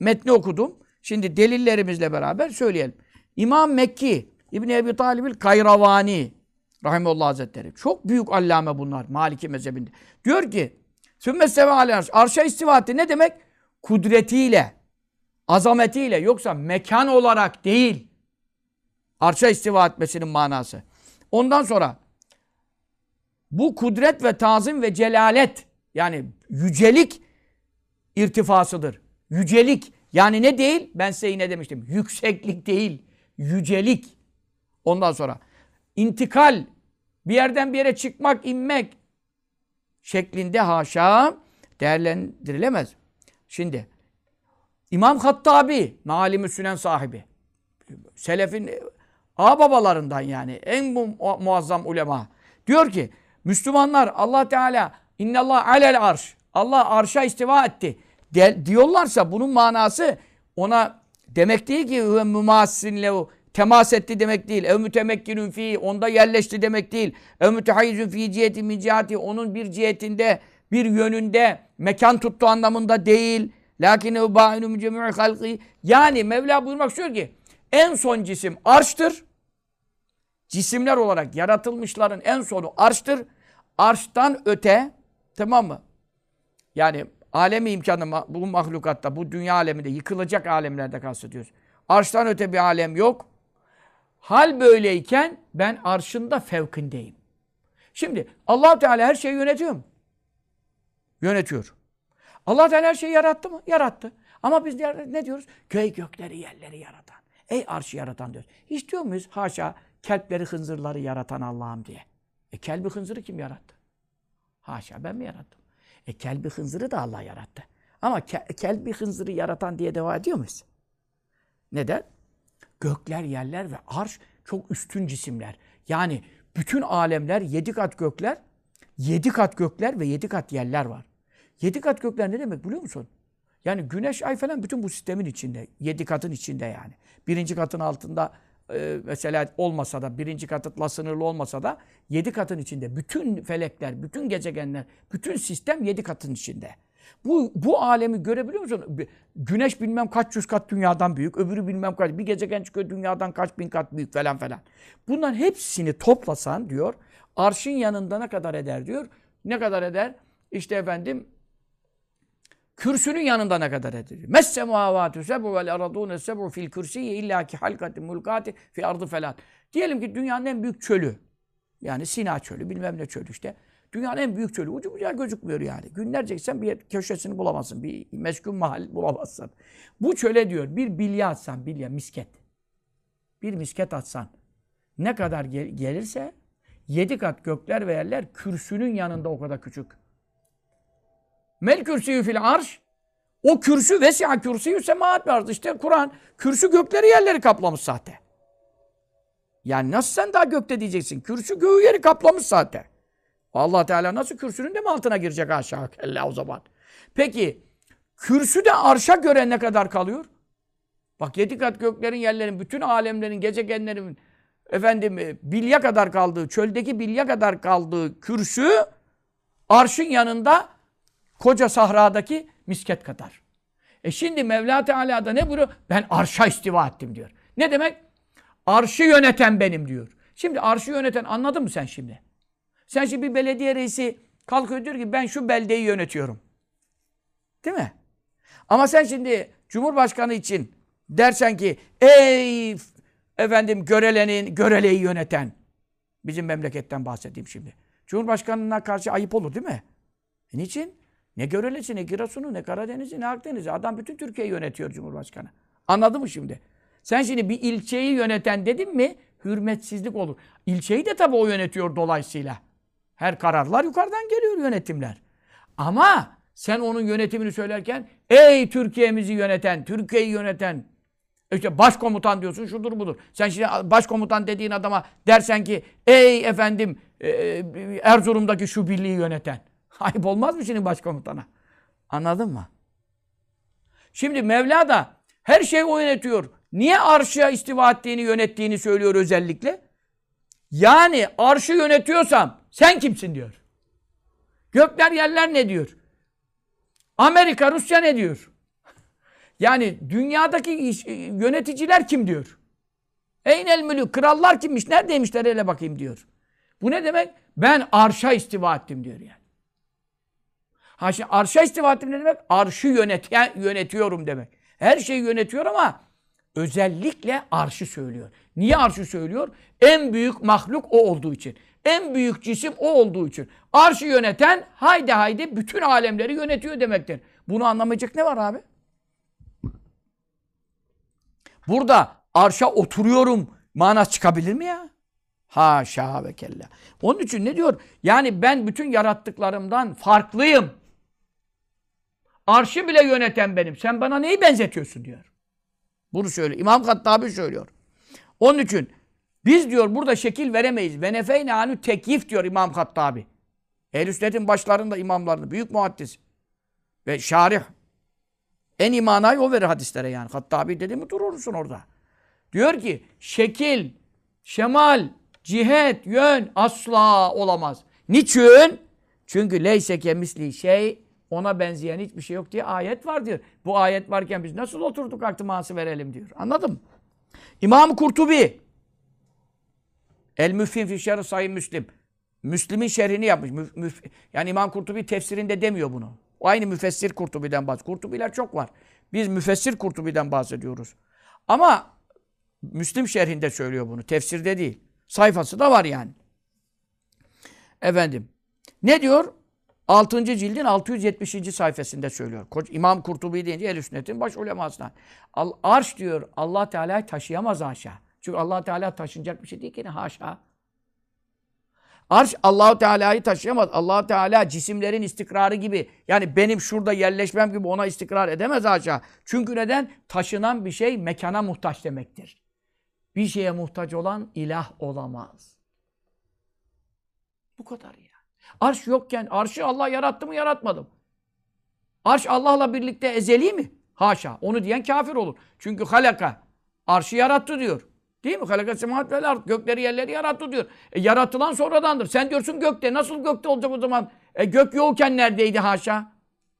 A: metni okudum. Şimdi delillerimizle beraber söyleyelim. İmam Mekki İbni Ebi Talib'il Kayravani Rahimullah Hazretleri. Çok büyük allame bunlar Maliki mezhebinde. Diyor ki Sümme seve arş. Arşa istivatı ne demek? Kudretiyle, azametiyle yoksa mekan olarak değil. Arşa istiva etmesinin manası. Ondan sonra bu kudret ve tazim ve celalet yani yücelik irtifasıdır. Yücelik yani ne değil? Ben size yine demiştim. Yükseklik değil. Yücelik. Ondan sonra intikal, bir yerden bir yere çıkmak, inmek şeklinde haşa değerlendirilemez. Şimdi İmam Hattabi, Nalim-i Sünen sahibi, Selefin ağababalarından yani en mu muazzam ulema. Diyor ki Müslümanlar Allah Teala innallah alel arş. Allah arşa istiva etti. De, diyorlarsa bunun manası ona demek değil ki mümassin temas etti demek değil. Ev mütemekkinün fi onda yerleşti demek değil. Ev mütehayyizün fi ciheti min cihati onun bir cihetinde bir yönünde mekan tuttu anlamında değil. Lakin ev ba'inu mücemi'i halqi yani Mevla buyurmak istiyor ki en son cisim arştır. Cisimler olarak yaratılmışların en sonu arştır. Arştan öte tamam mı? Yani alemi imkanı bu mahlukatta, bu dünya aleminde, yıkılacak alemlerde kastediyoruz. Arştan öte bir alem yok. Hal böyleyken ben arşında fevkindeyim. Şimdi allah Teala her şeyi yönetiyor mu? Yönetiyor. allah Teala her şeyi yarattı mı? Yarattı. Ama biz ne diyoruz? Köy gökleri yerleri yaratan. Ey arşı yaratan diyoruz. Hiç diyor muyuz? Haşa kelpleri hınzırları yaratan Allah'ım diye. E kelbi hınzırı kim yarattı? Haşa ben mi yarattım? E kelbi hınzırı da Allah yarattı. Ama ke kelbi hınzırı yaratan diye devam ediyor muyuz? Neden? Gökler, yerler ve arş çok üstün cisimler. Yani bütün alemler, yedi kat gökler, yedi kat gökler ve yedi kat yerler var. Yedi kat gökler ne demek biliyor musun? Yani güneş, ay falan bütün bu sistemin içinde. Yedi katın içinde yani. Birinci katın altında e, mesela olmasa da birinci katla sınırlı olmasa da yedi katın içinde. Bütün felekler, bütün gezegenler, bütün sistem yedi katın içinde. Bu, bu alemi görebiliyor musun? Güneş bilmem kaç yüz kat dünyadan büyük, öbürü bilmem kaç. Bir gezegen çıkıyor dünyadan kaç bin kat büyük falan falan. Bunların hepsini toplasan diyor, arşın yanında ne kadar eder diyor. Ne kadar eder? İşte efendim kürsünün yanında ne kadar eder? Messe muhavatü sebu vel aradûne sebu fil kürsiyye illa ki halkati mulkati fi ardı falan. Diyelim ki dünyanın en büyük çölü. Yani Sina çölü, bilmem ne çölü işte. Dünyanın en büyük çölü. Ucu bucağı gözükmüyor yani. Günlerce gitsen bir köşesini bulamazsın. Bir meskun mahal bulamazsın. Bu çöle diyor bir bilye atsan, bilye, misket. Bir misket atsan ne kadar gel- gelirse yedi kat gökler ve yerler kürsünün yanında o kadar küçük. Mel kürsüyü fil arş o kürsü vesi'a kürsüyü semaat ve arz. İşte Kur'an kürsü gökleri yerleri kaplamış zaten. Yani nasıl sen daha gökte diyeceksin? Kürsü göğü yeri kaplamış zaten. Allah Teala nasıl kürsünün de mi altına girecek aşağı kella o zaman? Peki kürsü de arşa göre ne kadar kalıyor? Bak yedi kat göklerin, yerlerin, bütün alemlerin, gezegenlerin efendim e, bilye kadar kaldığı, çöldeki bilye kadar kaldığı kürsü arşın yanında koca sahradaki misket kadar. E şimdi Mevla Teala da ne buyuruyor? Ben arşa istiva ettim diyor. Ne demek? Arşı yöneten benim diyor. Şimdi arşı yöneten anladın mı sen şimdi? Sen şimdi bir belediye reisi kalkıyor diyor ki ben şu beldeyi yönetiyorum. Değil mi? Ama sen şimdi Cumhurbaşkanı için dersen ki ey efendim görelenin göreleyi yöneten bizim memleketten bahsedeyim şimdi. Cumhurbaşkanına karşı ayıp olur değil mi? E niçin? Ne Görelesi, ne Giresun'u, ne Karadeniz'i, ne Akdeniz'i. Adam bütün Türkiye'yi yönetiyor Cumhurbaşkanı. Anladın mı şimdi? Sen şimdi bir ilçeyi yöneten dedin mi hürmetsizlik olur. İlçeyi de tabii o yönetiyor dolayısıyla. Her kararlar yukarıdan geliyor yönetimler. Ama sen onun yönetimini söylerken ey Türkiye'mizi yöneten, Türkiye'yi yöneten işte başkomutan diyorsun şudur budur. Sen şimdi başkomutan dediğin adama dersen ki ey efendim e, e, Erzurum'daki şu birliği yöneten. Ayıp olmaz mı şimdi başkomutana? Anladın mı? Şimdi Mevla da her şeyi o yönetiyor. Niye arşa istiva ettiğini, yönettiğini söylüyor özellikle? Yani arşı yönetiyorsam sen kimsin diyor. Gökler yerler ne diyor? Amerika, Rusya ne diyor? Yani dünyadaki iş- yöneticiler kim diyor? Eynel mülük, krallar kimmiş, neredeymişler hele bakayım diyor. Bu ne demek? Ben arşa istiva ettim diyor yani. Ha şimdi arşa istiva ettim ne demek? Arşı yöneten, yönetiyorum demek. Her şeyi yönetiyor ama özellikle arşı söylüyor. Niye arşı söylüyor? En büyük mahluk o olduğu için. En büyük cisim o olduğu için. Arşı yöneten haydi haydi bütün alemleri yönetiyor demektir. Bunu anlamayacak ne var abi? Burada arşa oturuyorum manası çıkabilir mi ya? Haşa ve kella. Onun için ne diyor? Yani ben bütün yarattıklarımdan farklıyım. Arşı bile yöneten benim. Sen bana neyi benzetiyorsun diyor. Bunu söylüyor. İmam Kattabi söylüyor. Onun için biz diyor burada şekil veremeyiz. Ve nefeyne anü tekyif diyor İmam Kattabi. Ehl-i Sünnet'in başlarında imamlarını. Büyük muhaddis. Ve şarih. En iyi manayı o verir hadislere yani. Kattabi dedi mi durursun orada. Diyor ki şekil, şemal, cihet, yön asla olamaz. Niçin? Çünkü leyse kemisli şey ona benzeyen hiçbir şey yok diye ayet var diyor. Bu ayet varken biz nasıl oturduk aktıması verelim diyor. Anladın mı? İmam Kurtubi El Müfhim fi şerh Sayı Müslim. Müslim'in şerhini yapmış. Müf- müf- yani İmam Kurtubi tefsirinde demiyor bunu. O aynı müfessir Kurtubi'den bahsediyor. Kurtubiler çok var. Biz müfessir Kurtubi'den bahsediyoruz. Ama Müslim şerhinde söylüyor bunu. Tefsirde değil. Sayfası da var yani. Efendim. Ne diyor? 6. cildin 670. sayfasında söylüyor. İmam Kurtubi deyince el sünnetin baş ulemasından. Al, arş diyor Allah Teala'yı taşıyamaz haşa. Çünkü Allah Teala taşınacak bir şey değil ki ne haşa. Arş Allahu Teala'yı taşıyamaz. Allah Teala cisimlerin istikrarı gibi yani benim şurada yerleşmem gibi ona istikrar edemez haşa. Çünkü neden? Taşınan bir şey mekana muhtaç demektir. Bir şeye muhtaç olan ilah olamaz. Bu kadar ya. Arş yokken arşı Allah yarattı mı yaratmadı mı? Arş Allah'la birlikte ezeli mi? Haşa. Onu diyen kafir olur. Çünkü halaka. Arşı yarattı diyor. Değil mi? Halakas semavat vel ard. Gökleri yerleri yarattı diyor. E, yaratılan sonradandır. Sen diyorsun gökte. Nasıl gökte olacak o zaman? E, gök yokken neredeydi haşa?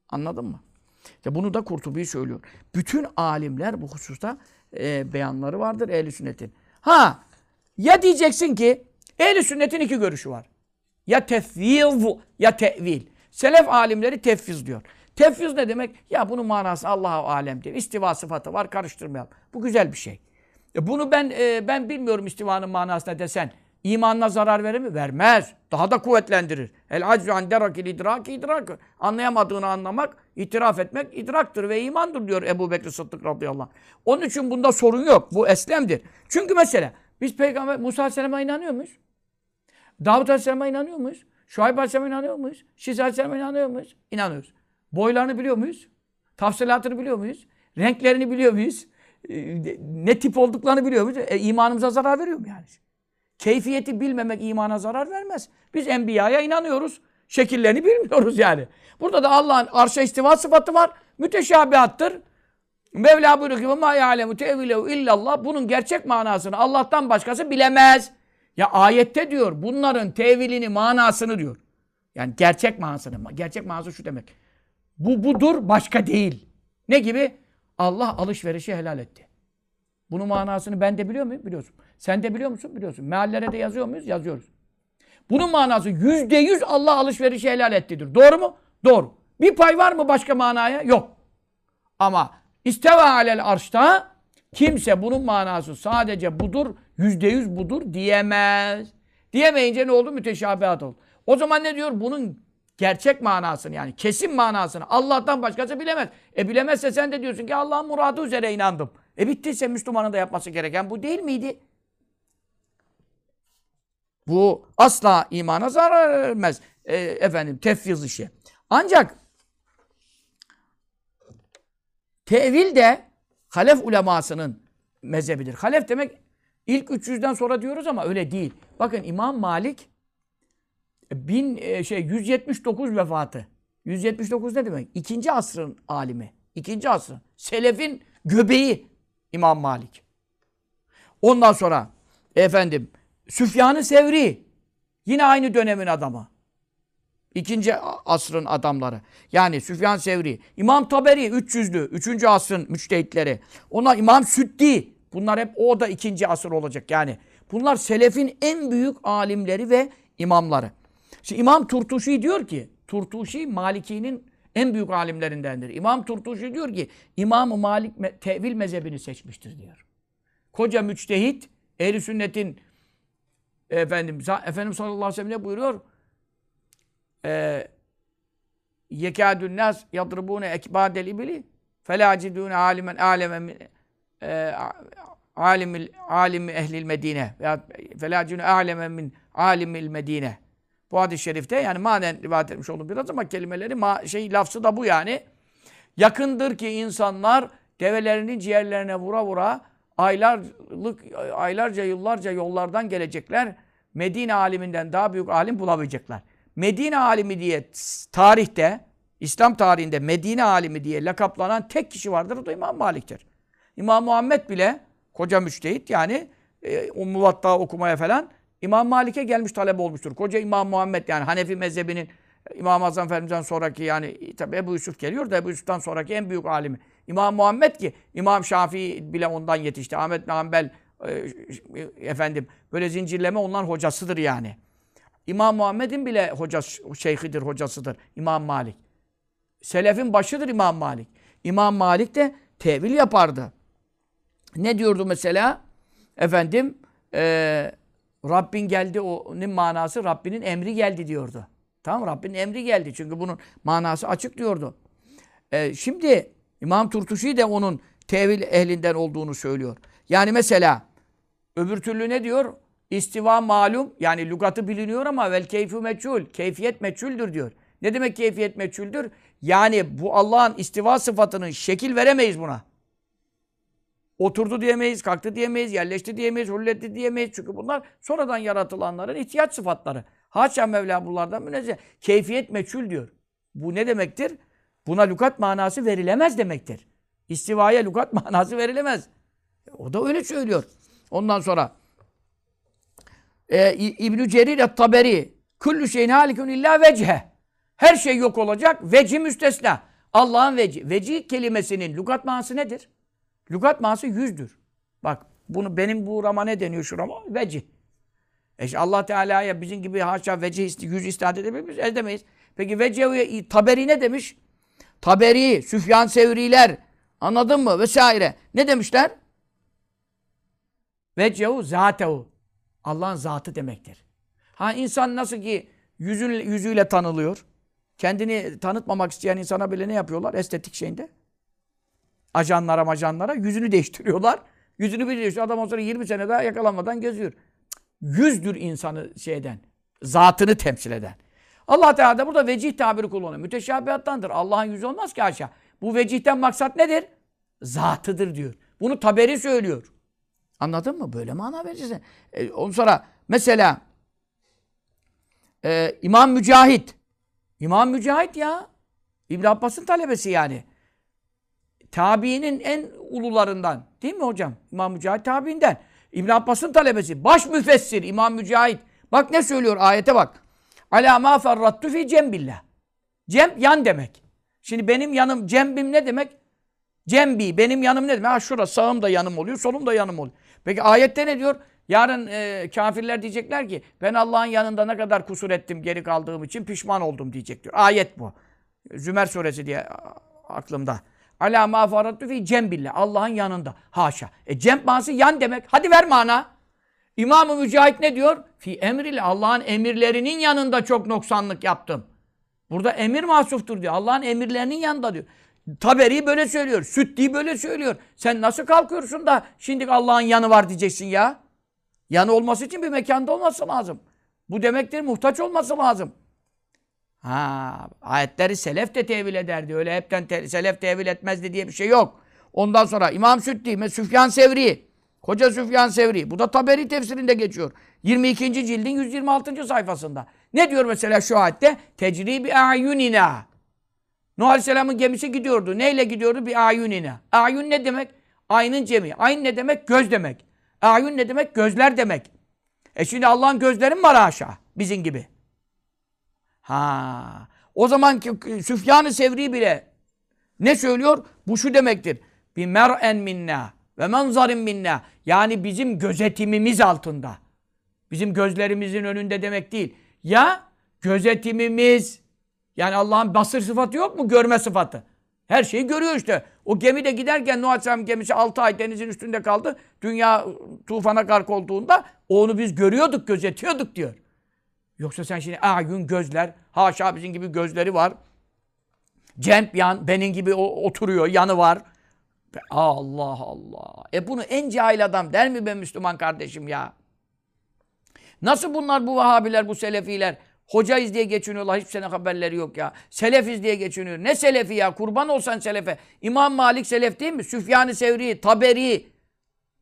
A: Anladın mı? İşte bunu da Kurtubi söylüyor. Bütün alimler bu hususta e, beyanları vardır ehli sünnetin. Ha ya diyeceksin ki ehli sünnetin iki görüşü var. Ya tefviz ya tevil. Selef alimleri tefviz diyor. Tefviz ne demek? Ya bunun manası Allah'a alem diyor. İstiva sıfatı var karıştırmayalım. Bu güzel bir şey. E bunu ben e, ben bilmiyorum istivanın manasına desen. imanına zarar verir mi? Vermez. Daha da kuvvetlendirir. El aczu an derakil idrak idrak. Anlayamadığını anlamak, itiraf etmek idraktır ve imandır diyor Ebu Bekir Sıddık radıyallahu anh. Onun için bunda sorun yok. Bu eslemdir. Çünkü mesela biz Peygamber Musa Aleyhisselam'a inanıyor muyuz? Davut Aleyhisselam'a inanıyor muyuz? Şuayb Aleyhisselam'a inanıyor muyuz? Şiz Aleyhisselam'a inanıyor muyuz? İnanıyoruz. Boylarını biliyor muyuz? Tafsilatını biliyor muyuz? Renklerini biliyor muyuz? Ee, ne tip olduklarını biliyor muyuz? E, imanımıza zarar veriyor mu yani? Keyfiyeti bilmemek imana zarar vermez. Biz enbiyaya inanıyoruz. Şekillerini bilmiyoruz yani. Burada da Allah'ın arşa istiva sıfatı var. Müteşabihattır. Mevla buyuruyor ki ma ya'lemu tevilehu illallah. Bunun gerçek manasını Allah'tan başkası bilemez. Ya ayette diyor bunların tevilini, manasını diyor. Yani gerçek manasını. Gerçek manası şu demek. Bu budur, başka değil. Ne gibi? Allah alışverişi helal etti. Bunun manasını ben de biliyor muyum? Biliyorsun. Sen de biliyor musun? Biliyorsun. Meallere de yazıyor muyuz? Yazıyoruz. Bunun manası yüzde yüz Allah alışverişi helal ettidir. Doğru mu? Doğru. Bir pay var mı başka manaya? Yok. Ama isteva alel arşta kimse bunun manası sadece budur, yüzde yüz budur diyemez. Diyemeyince ne oldu? Müteşabihat oldu. O zaman ne diyor? Bunun gerçek manasını yani kesin manasını Allah'tan başkası bilemez. E bilemezse sen de diyorsun ki Allah'ın muradı üzere inandım. E bittiyse Müslümanın da yapması gereken bu değil miydi? Bu asla imana zarar vermez. E, efendim tefviz işi. Ancak tevil de halef ulemasının mezhebidir. Halef demek ilk 300'den sonra diyoruz ama öyle değil. Bakın İmam Malik bin e, şey 179 vefatı. 179 ne demek? İkinci asrın alimi. İkinci asrın. Selefin göbeği İmam Malik. Ondan sonra efendim Süfyan-ı Sevri yine aynı dönemin adamı. İkinci asrın adamları. Yani Süfyan Sevri, İmam Taberi 300'lü, 3. asrın müçtehitleri. Onlar İmam Süddi. Bunlar hep o da ikinci asır olacak yani. Bunlar selefin en büyük alimleri ve imamları. Şimdi İmam Turtuşi diyor ki, Turtuşi Maliki'nin en büyük alimlerindendir. İmam Turtuşi diyor ki, İmam-ı Malik me- tevil mezhebini seçmiştir diyor. Koca müçtehit, ehl sünnetin efendim, Efendimiz sallallahu aleyhi ve sellem ne buyuruyor? Ee, yekâdün nâs yadribûne ekbâdel ibili felâcidûne âlimen âlemen min e, alimil alimi ehlil medine veya felâcidûne âlemen min alimil medine bu hadis-i şerifte yani manen rivayet etmiş oldum biraz ama kelimeleri ma şey lafzı da bu yani. Yakındır ki insanlar develerinin ciğerlerine vura vura aylarlık aylarca yıllarca yollardan gelecekler. Medine aliminden daha büyük alim bulamayacaklar. Medine alimi diye tarihte İslam tarihinde Medine alimi diye lakaplanan tek kişi vardır. O da İmam Malik'tir. İmam Muhammed bile koca müçtehit yani e, o okumaya falan İmam Malik'e gelmiş talep olmuştur. Koca İmam Muhammed yani Hanefi mezhebinin İmam Azam Efendimiz'den sonraki yani tabi Ebu Yusuf geliyor da Ebu Yusuf'tan sonraki en büyük alimi. İmam Muhammed ki İmam Şafii bile ondan yetişti. Ahmet bin Hanbel e, efendim böyle zincirleme onların hocasıdır yani. İmam Muhammed'in bile hocası, şeyhidir, hocasıdır. İmam Malik. Selefin başıdır İmam Malik. İmam Malik de tevil yapardı. Ne diyordu mesela? Efendim e, Rabbin geldi onun manası Rabbinin emri geldi diyordu. Tamam Rabbinin emri geldi. Çünkü bunun manası açık diyordu. E, şimdi İmam Turtuşi de onun tevil ehlinden olduğunu söylüyor. Yani mesela öbür türlü ne diyor? İstiva malum yani lügatı biliniyor ama vel keyfü meçhul. Keyfiyet meçhuldür diyor. Ne demek keyfiyet meçhuldür? Yani bu Allah'ın istiva sıfatının şekil veremeyiz buna. Oturdu diyemeyiz, kalktı diyemeyiz, yerleşti diyemeyiz, hulletti diyemeyiz. Çünkü bunlar sonradan yaratılanların ihtiyaç sıfatları. Haşa Mevla bunlardan münezzeh. Keyfiyet meçhul diyor. Bu ne demektir? Buna lügat manası verilemez demektir. İstivaya lügat manası verilemez. O da öyle söylüyor. Ondan sonra e, İbn-i Cerir et-Taberi Kullu şeyin halikun illa vecihe. Her şey yok olacak. Veci müstesna. Allah'ın veci. Veci kelimesinin lügat manası nedir? Lügat manası yüzdür. Bak bunu benim bu rama ne deniyor şurama? Veci. E işte Allah Teala'ya bizim gibi haşa veci isti, yüz istat edebilir miyiz? Edemeyiz. Peki vecehu Taberi ne demiş? Taberi, Süfyan Sevriler, anladın mı? Vesaire. Ne demişler? Vecehu zatehu. Allah'ın zatı demektir. Ha insan nasıl ki yüzün, yüzüyle tanılıyor. Kendini tanıtmamak isteyen insana bile ne yapıyorlar? Estetik şeyinde. Ajanlara majanlara yüzünü değiştiriyorlar. Yüzünü bir değiştiriyor. Adam o sonra 20 sene daha yakalanmadan geziyor. Yüzdür insanı şeyden. Zatını temsil eden. Allah Teala da burada vecih tabiri kullanıyor. Müteşabihattandır. Allah'ın yüzü olmaz ki haşa. Bu vecihten maksat nedir? Zatıdır diyor. Bunu Taberi söylüyor. Anladın mı? Böyle mana vereceksin. E, ondan sonra mesela e, İmam Mücahit. İmam Mücahit ya. İbn Abbas'ın talebesi yani. Tabiinin en ulularından. Değil mi hocam? İmam Mücahit tabiinden. İbn Abbas'ın talebesi. Baş müfessir İmam Mücahit. Bak ne söylüyor ayete bak. Ala ma ferrattu fi cembillah. Cem yan demek. Şimdi benim yanım cembim ne demek? Cembi benim yanım ne demek? Ha şurası sağım da yanım oluyor, solum da yanım oluyor. Peki ayette ne diyor? Yarın e, kafirler diyecekler ki ben Allah'ın yanında ne kadar kusur ettim geri kaldığım için pişman oldum diyecek diyor. Ayet bu. Zümer suresi diye aklımda. Ala ma farattu fi cembillah. Allah'ın yanında. Haşa. E cem manası yan demek. Hadi ver mana. İmam-ı Mücahit ne diyor? Fi emriyle Allah'ın emirlerinin yanında çok noksanlık yaptım. Burada emir mahsuftur diyor. Allah'ın emirlerinin yanında diyor. Taberi böyle söylüyor. Süddi böyle söylüyor. Sen nasıl kalkıyorsun da şimdi Allah'ın yanı var diyeceksin ya? Yanı olması için bir mekanda olması lazım. Bu demektir muhtaç olması lazım. Ha, ayetleri selef de tevil ederdi. Öyle hepten te- selef tevil etmezdi diye bir şey yok. Ondan sonra İmam Süddi, ve Süfyan Sevri, Koca Süfyan Sevri. Bu da Taberi tefsirinde geçiyor. 22. cildin 126. sayfasında. Ne diyor mesela şu ayette? Tecribi ayunina. Nuh Aleyhisselam'ın gemisi gidiyordu. Neyle gidiyordu? Bir ayunina. Ayun ne demek? Aynın cemi. Ayn ne demek? Göz demek. Ayun ne demek? Gözler demek. E şimdi Allah'ın gözleri mi var aşağı? Bizim gibi. Ha. O zaman Süfyan-ı Sevri bile ne söylüyor? Bu şu demektir. Bir mer'en minna ve menzarin minna. Yani bizim gözetimimiz altında. Bizim gözlerimizin önünde demek değil. Ya gözetimimiz yani Allah'ın basır sıfatı yok mu? Görme sıfatı. Her şeyi görüyor işte. O gemide giderken Nuh Aleyhisselam gemisi 6 ay denizin üstünde kaldı. Dünya tufana gark olduğunda onu biz görüyorduk, gözetiyorduk diyor. Yoksa sen şimdi ayun gözler, haşa bizim gibi gözleri var. Cemp yan, benim gibi o, oturuyor, yanı var. Allah Allah. E bunu en cahil adam der mi be Müslüman kardeşim ya? Nasıl bunlar bu Vahabiler, bu Selefiler? Hocayız diye geçiniyorlar. Hiçbir sene haberleri yok ya. Selefiz diye geçiniyor. Ne Selefi ya? Kurban olsan Selefe. İmam Malik Selef değil mi? Süfyan-ı Sevri, Taberi,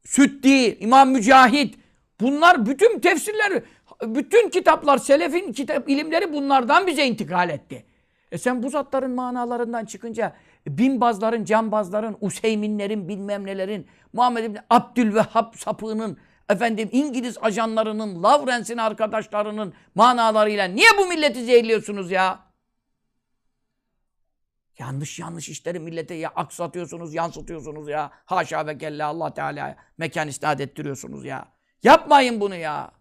A: Süddi, İmam Mücahit. Bunlar bütün tefsirler, bütün kitaplar, Selefin kitap ilimleri bunlardan bize intikal etti. E sen bu zatların manalarından çıkınca binbazların, cambazların, Useyminlerin, bilmem nelerin, Muhammed İbni Abdülvehhab sapığının, efendim İngiliz ajanlarının, Lawrence'in arkadaşlarının manalarıyla niye bu milleti zehirliyorsunuz ya? Yanlış yanlış işleri millete ya aksatıyorsunuz, yansıtıyorsunuz ya. Haşa ve kella Allah Teala'ya mekan isnat ettiriyorsunuz ya. Yapmayın bunu ya.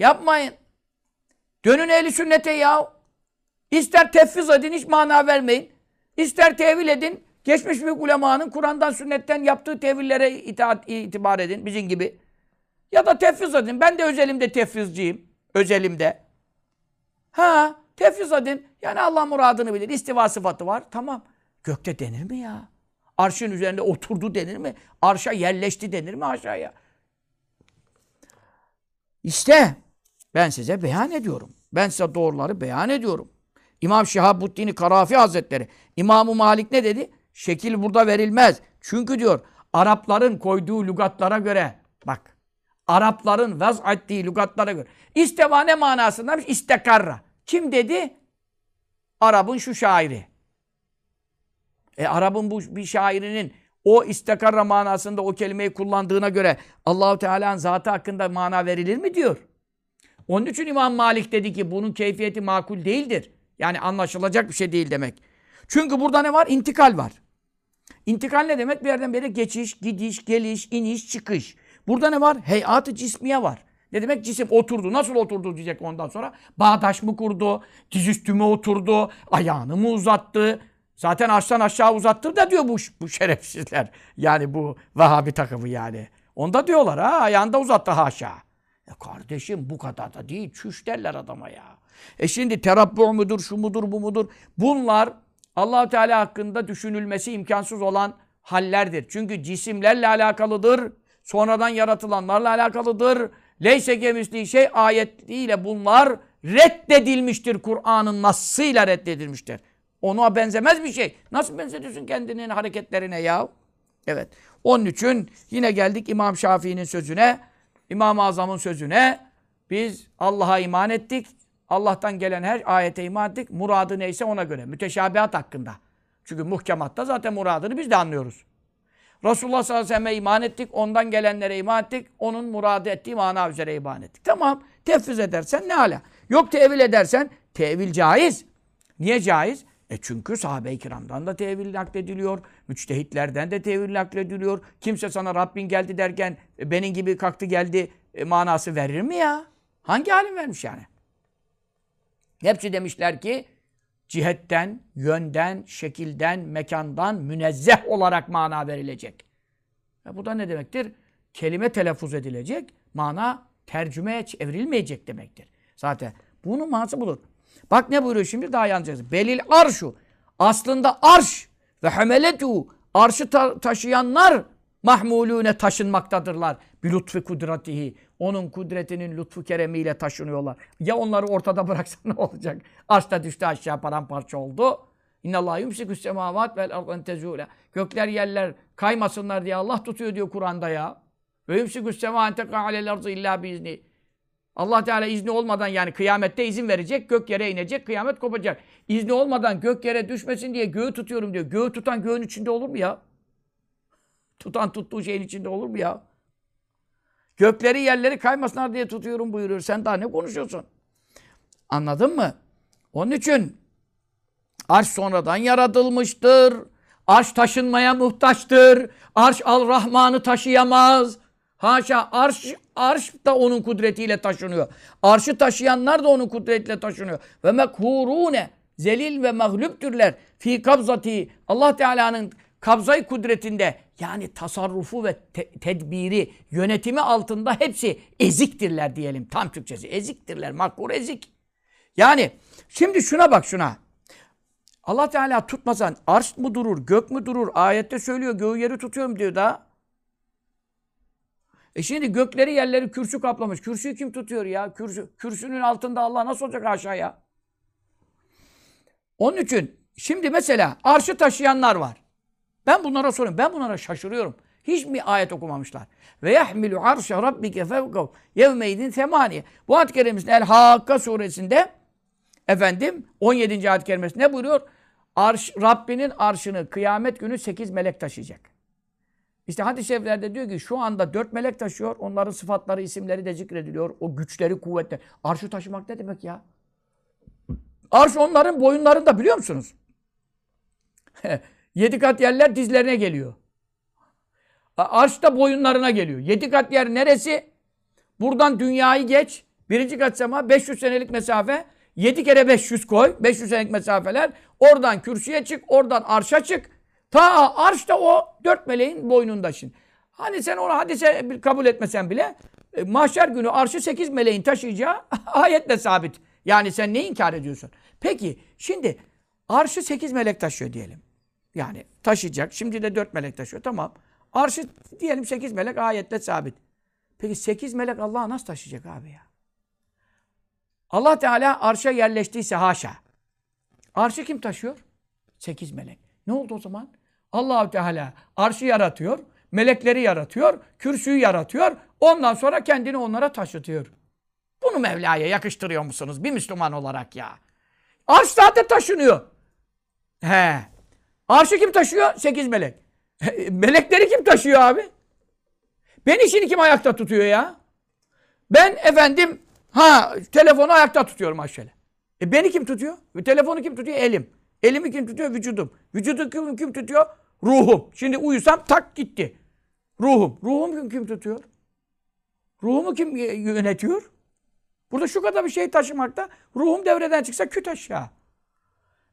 A: Yapmayın. Dönün ehli sünnete ya. İster tefviz edin hiç mana vermeyin. İster tevil edin. Geçmiş bir ulemanın Kur'an'dan sünnetten yaptığı tevillere itaat, itibar edin bizim gibi. Ya da tefviz edin. Ben de özelimde tefvizciyim. Özelimde. Ha, tefviz edin. Yani Allah muradını bilir. İstiva sıfatı var. Tamam. Gökte denir mi ya? Arşın üzerinde oturdu denir mi? Arşa yerleşti denir mi aşağıya? İşte ben size beyan ediyorum. Ben size doğruları beyan ediyorum. İmam Şihabuddin Karafi Hazretleri, İmam-ı Malik ne dedi? Şekil burada verilmez. Çünkü diyor Arapların koyduğu lügatlara göre bak Arapların vaz ettiği lügatlara göre. İsteva ne manasındaymış? İstekarra. Kim dedi? Arap'ın şu şairi. E Arap'ın bu bir şairinin o istakarra manasında o kelimeyi kullandığına göre Allahu Teala'nın zatı hakkında mana verilir mi diyor. Onun için İmam Malik dedi ki bunun keyfiyeti makul değildir. Yani anlaşılacak bir şey değil demek. Çünkü burada ne var? İntikal var. İntikal ne demek? Bir yerden bir yere geçiş, gidiş, geliş, iniş, çıkış. Burada ne var? Heyat-ı cismiye var. Ne demek cisim oturdu? Nasıl oturdu diyecek ondan sonra? Bağdaş mı kurdu? Dizüstü mü oturdu? Ayağını mı uzattı? Zaten açtan aşağı uzattır da diyor bu, bu şerefsizler. Yani bu Vahabi takımı yani. Onda diyorlar ha ayağında uzattı haşa. E kardeşim bu kadar da değil. Çüş derler adama ya. E şimdi terabbu mudur, şu mudur, bu mudur? Bunlar allah Teala hakkında düşünülmesi imkansız olan hallerdir. Çünkü cisimlerle alakalıdır. Sonradan yaratılanlarla alakalıdır. Leyse gemisli şey ayetiyle bunlar reddedilmiştir. Kur'an'ın nasıyla reddedilmiştir. Ona benzemez bir şey. Nasıl benzetiyorsun kendinin hareketlerine ya? Evet. Onun için yine geldik İmam Şafii'nin sözüne, İmam-ı Azam'ın sözüne. Biz Allah'a iman ettik. Allah'tan gelen her ayete iman ettik. Muradı neyse ona göre. Müteşabihat hakkında. Çünkü muhkematta zaten muradını biz de anlıyoruz. Resulullah sallallahu aleyhi ve sellem'e iman ettik. Ondan gelenlere iman ettik. Onun muradı ettiği mana üzere iman ettik. Tamam. Tefviz edersen ne ala. Yok tevil edersen tevil caiz. Niye caiz? E çünkü sahabe-i kiramdan da tevil naklediliyor. Müçtehitlerden de tevil naklediliyor. Kimse sana Rabbin geldi derken e, benim gibi kalktı geldi e, manası verir mi ya? Hangi alim vermiş yani? Hepsi demişler ki cihetten, yönden, şekilden, mekandan münezzeh olarak mana verilecek. E bu da ne demektir? Kelime telaffuz edilecek, mana tercümeye çevrilmeyecek demektir. Zaten bunun manası budur. Bak ne buyuruyor şimdi daha yanacağız. Belil arşu. Aslında arş ve hemeletu arşı ta taşıyanlar mahmulune taşınmaktadırlar. Bir lütfu kudretihi. Onun kudretinin lütfu keremiyle taşınıyorlar. Ya onları ortada bıraksan ne olacak? Arş da düştü aşağı paramparça oldu. İnnallâh yumsikü's semâvât vel ardan tezûle. Gökler yerler kaymasınlar diye Allah tutuyor diyor Kur'an'da ya. Ve yumsikü's semâ tekâ alel arzı illâ biizni. Allah Teala izni olmadan yani kıyamette izin verecek, gök yere inecek, kıyamet kopacak. İzni olmadan gök yere düşmesin diye göğü tutuyorum diyor. Göğü tutan göğün içinde olur mu ya? Tutan tuttuğu şeyin içinde olur mu ya? Gökleri yerleri kaymasınlar diye tutuyorum buyuruyor. Sen daha ne konuşuyorsun? Anladın mı? Onun için arş sonradan yaratılmıştır. Arş taşınmaya muhtaçtır. Arş al-Rahman'ı taşıyamaz. Haşa arş, arş da onun kudretiyle taşınıyor. Arşı taşıyanlar da onun kudretiyle taşınıyor. Ve mekhurune zelil ve mağluptürler. Fi kabzati Allah Teala'nın kabzayı kudretinde yani tasarrufu ve te- tedbiri, yönetimi altında hepsi eziktirler diyelim. Tam Türkçesi eziktirler. Makhur ezik. Yani şimdi şuna bak şuna. Allah Teala tutmasan arş mı durur, gök mü durur? Ayette söylüyor göğü yeri tutuyorum diyor da. E şimdi gökleri yerleri kürsü kaplamış. Kürsüyü kim tutuyor ya? Kürsü, kürsünün altında Allah nasıl olacak aşağıya? Onun için şimdi mesela arşı taşıyanlar var. Ben bunlara soruyorum. Ben bunlara şaşırıyorum. Hiç mi ayet okumamışlar? Ve yahmilu arşe rabbike fevkav yevmeydin semaniye. Bu ayet-i kerimesinde El Hakka suresinde efendim 17. ayet-i kerimesinde ne buyuruyor? Arş, Rabbinin arşını kıyamet günü 8 melek taşıyacak. İşte hadis-i şeriflerde diyor ki şu anda dört melek taşıyor. Onların sıfatları, isimleri de zikrediliyor. O güçleri, kuvvetleri. Arşı taşımak ne demek ya? Arş onların boyunlarında biliyor musunuz? Yedi kat yerler dizlerine geliyor. Arş da boyunlarına geliyor. Yedi kat yer neresi? Buradan dünyayı geç. Birinci kat sema 500 senelik mesafe. 7 kere 500 koy. 500 senelik mesafeler. Oradan kürsüye çık. Oradan arşa çık. Ta arş da o dört meleğin boynunda şimdi. Hani sen onu hadise kabul etmesen bile e, mahşer günü arşı sekiz meleğin taşıyacağı ayetle sabit. Yani sen ne inkar ediyorsun? Peki şimdi arşı sekiz melek taşıyor diyelim. Yani taşıyacak. Şimdi de dört melek taşıyor. Tamam. Arşı diyelim sekiz melek ayetle sabit. Peki sekiz melek Allah'ı nasıl taşıyacak abi ya? Allah Teala arşa yerleştiyse haşa. Arşı kim taşıyor? Sekiz melek. Ne oldu o zaman? Allahü Teala arşı yaratıyor, melekleri yaratıyor, kürsüyü yaratıyor. Ondan sonra kendini onlara taşıtıyor. Bunu Mevla'ya yakıştırıyor musunuz bir Müslüman olarak ya? Arş zaten taşınıyor. He. Arşı kim taşıyor? Sekiz melek. Melekleri kim taşıyor abi? Beni şimdi kim ayakta tutuyor ya? Ben efendim ha telefonu ayakta tutuyorum aşağıya. E beni kim tutuyor? Telefonu kim tutuyor? Elim. Elimi kim tutuyor? Vücudum. Vücudu kim, kim tutuyor? Ruhum. Şimdi uyusam tak gitti. Ruhum. Ruhum kim, tutuyor? Ruhumu kim yönetiyor? Burada şu kadar bir şey taşımakta ruhum devreden çıksa küt aşağı.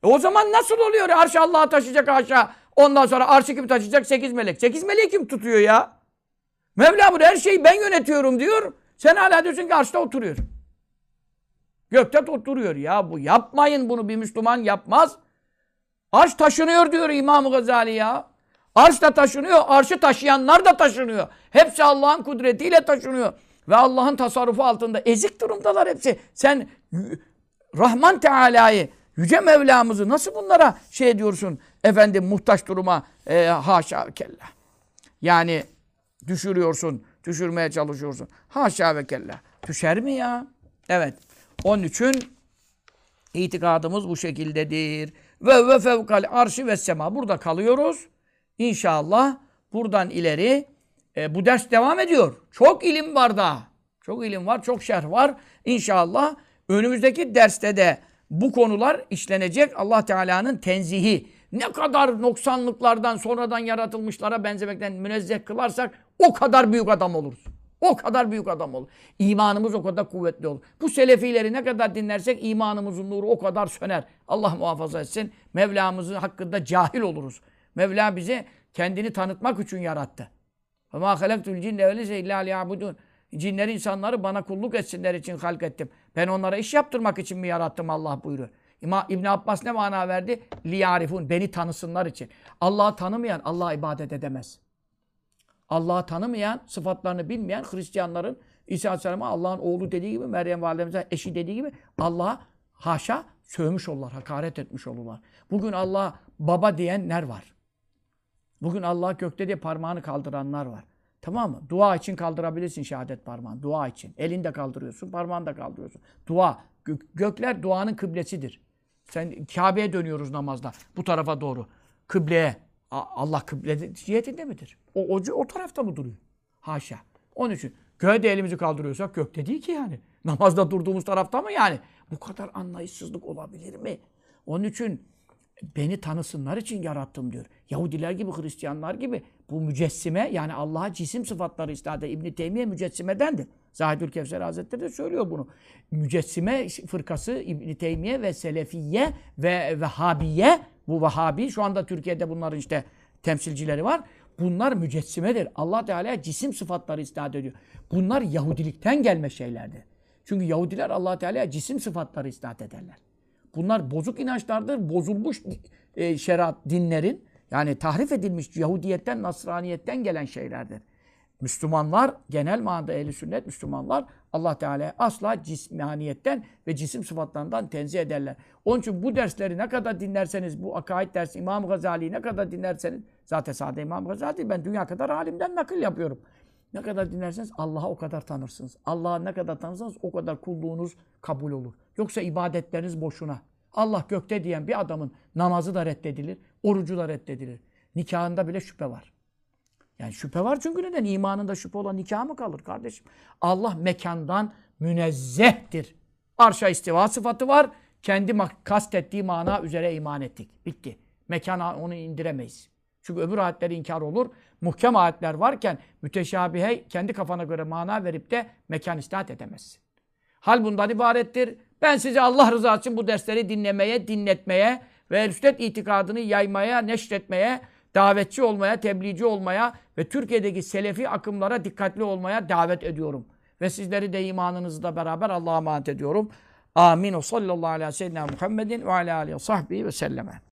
A: E o zaman nasıl oluyor? Arş Allah'a taşıyacak aşağı. Ondan sonra arşı kim taşıyacak? Sekiz melek. Sekiz meleği kim tutuyor ya? Mevla burada her şeyi ben yönetiyorum diyor. Sen hala diyorsun ki arşta oturuyor. Gökte oturuyor ya bu. Yapmayın bunu bir Müslüman yapmaz. Arş taşınıyor diyor İmam Gazali ya. Arş da taşınıyor, arşı taşıyanlar da taşınıyor. Hepsi Allah'ın kudretiyle taşınıyor. Ve Allah'ın tasarrufu altında ezik durumdalar hepsi. Sen Rahman Teala'yı, Yüce Mevlamızı nasıl bunlara şey diyorsun efendim muhtaç duruma e, haşa ve kella. Yani düşürüyorsun, düşürmeye çalışıyorsun. Haşa ve kella. Düşer mi ya? Evet. Onun için itikadımız bu şekildedir. Ve ve fevkal arşi ve sema. Burada kalıyoruz. İnşallah buradan ileri e, bu ders devam ediyor. Çok ilim var daha. Çok ilim var, çok şerh var. İnşallah önümüzdeki derste de bu konular işlenecek. Allah Teala'nın tenzihi. Ne kadar noksanlıklardan, sonradan yaratılmışlara benzemekten münezzeh kılarsak o kadar büyük adam oluruz. O kadar büyük adam olur. İmanımız o kadar kuvvetli olur. Bu selefileri ne kadar dinlersek imanımızın nuru o kadar söner. Allah muhafaza etsin. Mevlamızın hakkında cahil oluruz. Mevla bizi kendini tanıtmak için yarattı. Halaktul cinne vel insa illa liyabudun. Cinleri insanları bana kulluk etsinler için halk ettim. Ben onlara iş yaptırmak için mi yarattım Allah buyuruyor. İma, İbn Abbas ne mana verdi? Liyarifun. Beni tanısınlar için. Allah'ı tanımayan Allah'a ibadet edemez. Allah'ı tanımayan, sıfatlarını bilmeyen Hristiyanların İsa Aleyhisselam'a Allah'ın oğlu dediği gibi, Meryem Validemize eşi dediği gibi Allah'a haşa sövmüş olurlar, hakaret etmiş olurlar. Bugün Allah'a baba diyenler var. Bugün Allah gökte diye parmağını kaldıranlar var. Tamam mı? Dua için kaldırabilirsin şehadet parmağını. Dua için. Elinde kaldırıyorsun, parmağını da kaldırıyorsun. Dua. Gök- gökler duanın kıblesidir. Sen Kabe'ye dönüyoruz namazda. Bu tarafa doğru. Kıbleye. Allah kıble cihetinde midir? O, o, o tarafta mı duruyor? Haşa. Onun için göğe elimizi kaldırıyorsak gökte değil ki yani. Namazda durduğumuz tarafta mı yani? Bu kadar anlayışsızlık olabilir mi? Onun için beni tanısınlar için yarattım diyor. Yahudiler gibi, Hristiyanlar gibi bu mücessime yani Allah'a cisim sıfatları istade İbn Teymiye mücessimedendir. Zahidül Kevser Hazretleri de söylüyor bunu. Mücessime fırkası İbn Teymiye ve Selefiye ve Vehhabiye bu Vehhabi şu anda Türkiye'de bunların işte temsilcileri var. Bunlar mücessimedir. Allah Teala cisim sıfatları isnat ediyor. Bunlar Yahudilikten gelme şeylerdir. Çünkü Yahudiler Allah Teala cisim sıfatları isnat ederler. Bunlar bozuk inançlardır. Bozulmuş e, şeriat dinlerin yani tahrif edilmiş Yahudiyetten, Nasraniyetten gelen şeylerdir. Müslümanlar, genel manada ehli sünnet Müslümanlar Allah Teala'ya asla cismaniyetten ve cisim sıfatlarından tenzih ederler. Onun için bu dersleri ne kadar dinlerseniz, bu akaid dersi İmam Gazali'yi ne kadar dinlerseniz, zaten sade İmam Gazali ben dünya kadar alimden nakil yapıyorum. Ne kadar dinlerseniz Allah'a o kadar tanırsınız. Allah'a ne kadar tanırsanız o kadar kulluğunuz kabul olur. Yoksa ibadetleriniz boşuna. Allah gökte diyen bir adamın namazı da reddedilir, orucu da reddedilir. Nikahında bile şüphe var. Yani şüphe var çünkü neden? İmanında şüphe olan nikah mı kalır kardeşim? Allah mekandan münezzehtir. Arşa istiva sıfatı var. Kendi kastettiği mana üzere iman ettik. Bitti. Mekana onu indiremeyiz. Çünkü öbür ayetler inkar olur. Muhkem ayetler varken müteşabihe kendi kafana göre mana verip de mekan istat edemezsin. Hal bundan ibarettir. Ben sizi Allah rızası için bu dersleri dinlemeye, dinletmeye ve sünnet itikadını yaymaya, neşretmeye, davetçi olmaya, tebliğci olmaya ve Türkiye'deki selefi akımlara dikkatli olmaya davet ediyorum. Ve sizleri de imanınızla beraber Allah'a emanet ediyorum. Amin. O sallallahu aleyhi ve sellem Muhammedin ve aleyhi ve sahbihi ve selleme.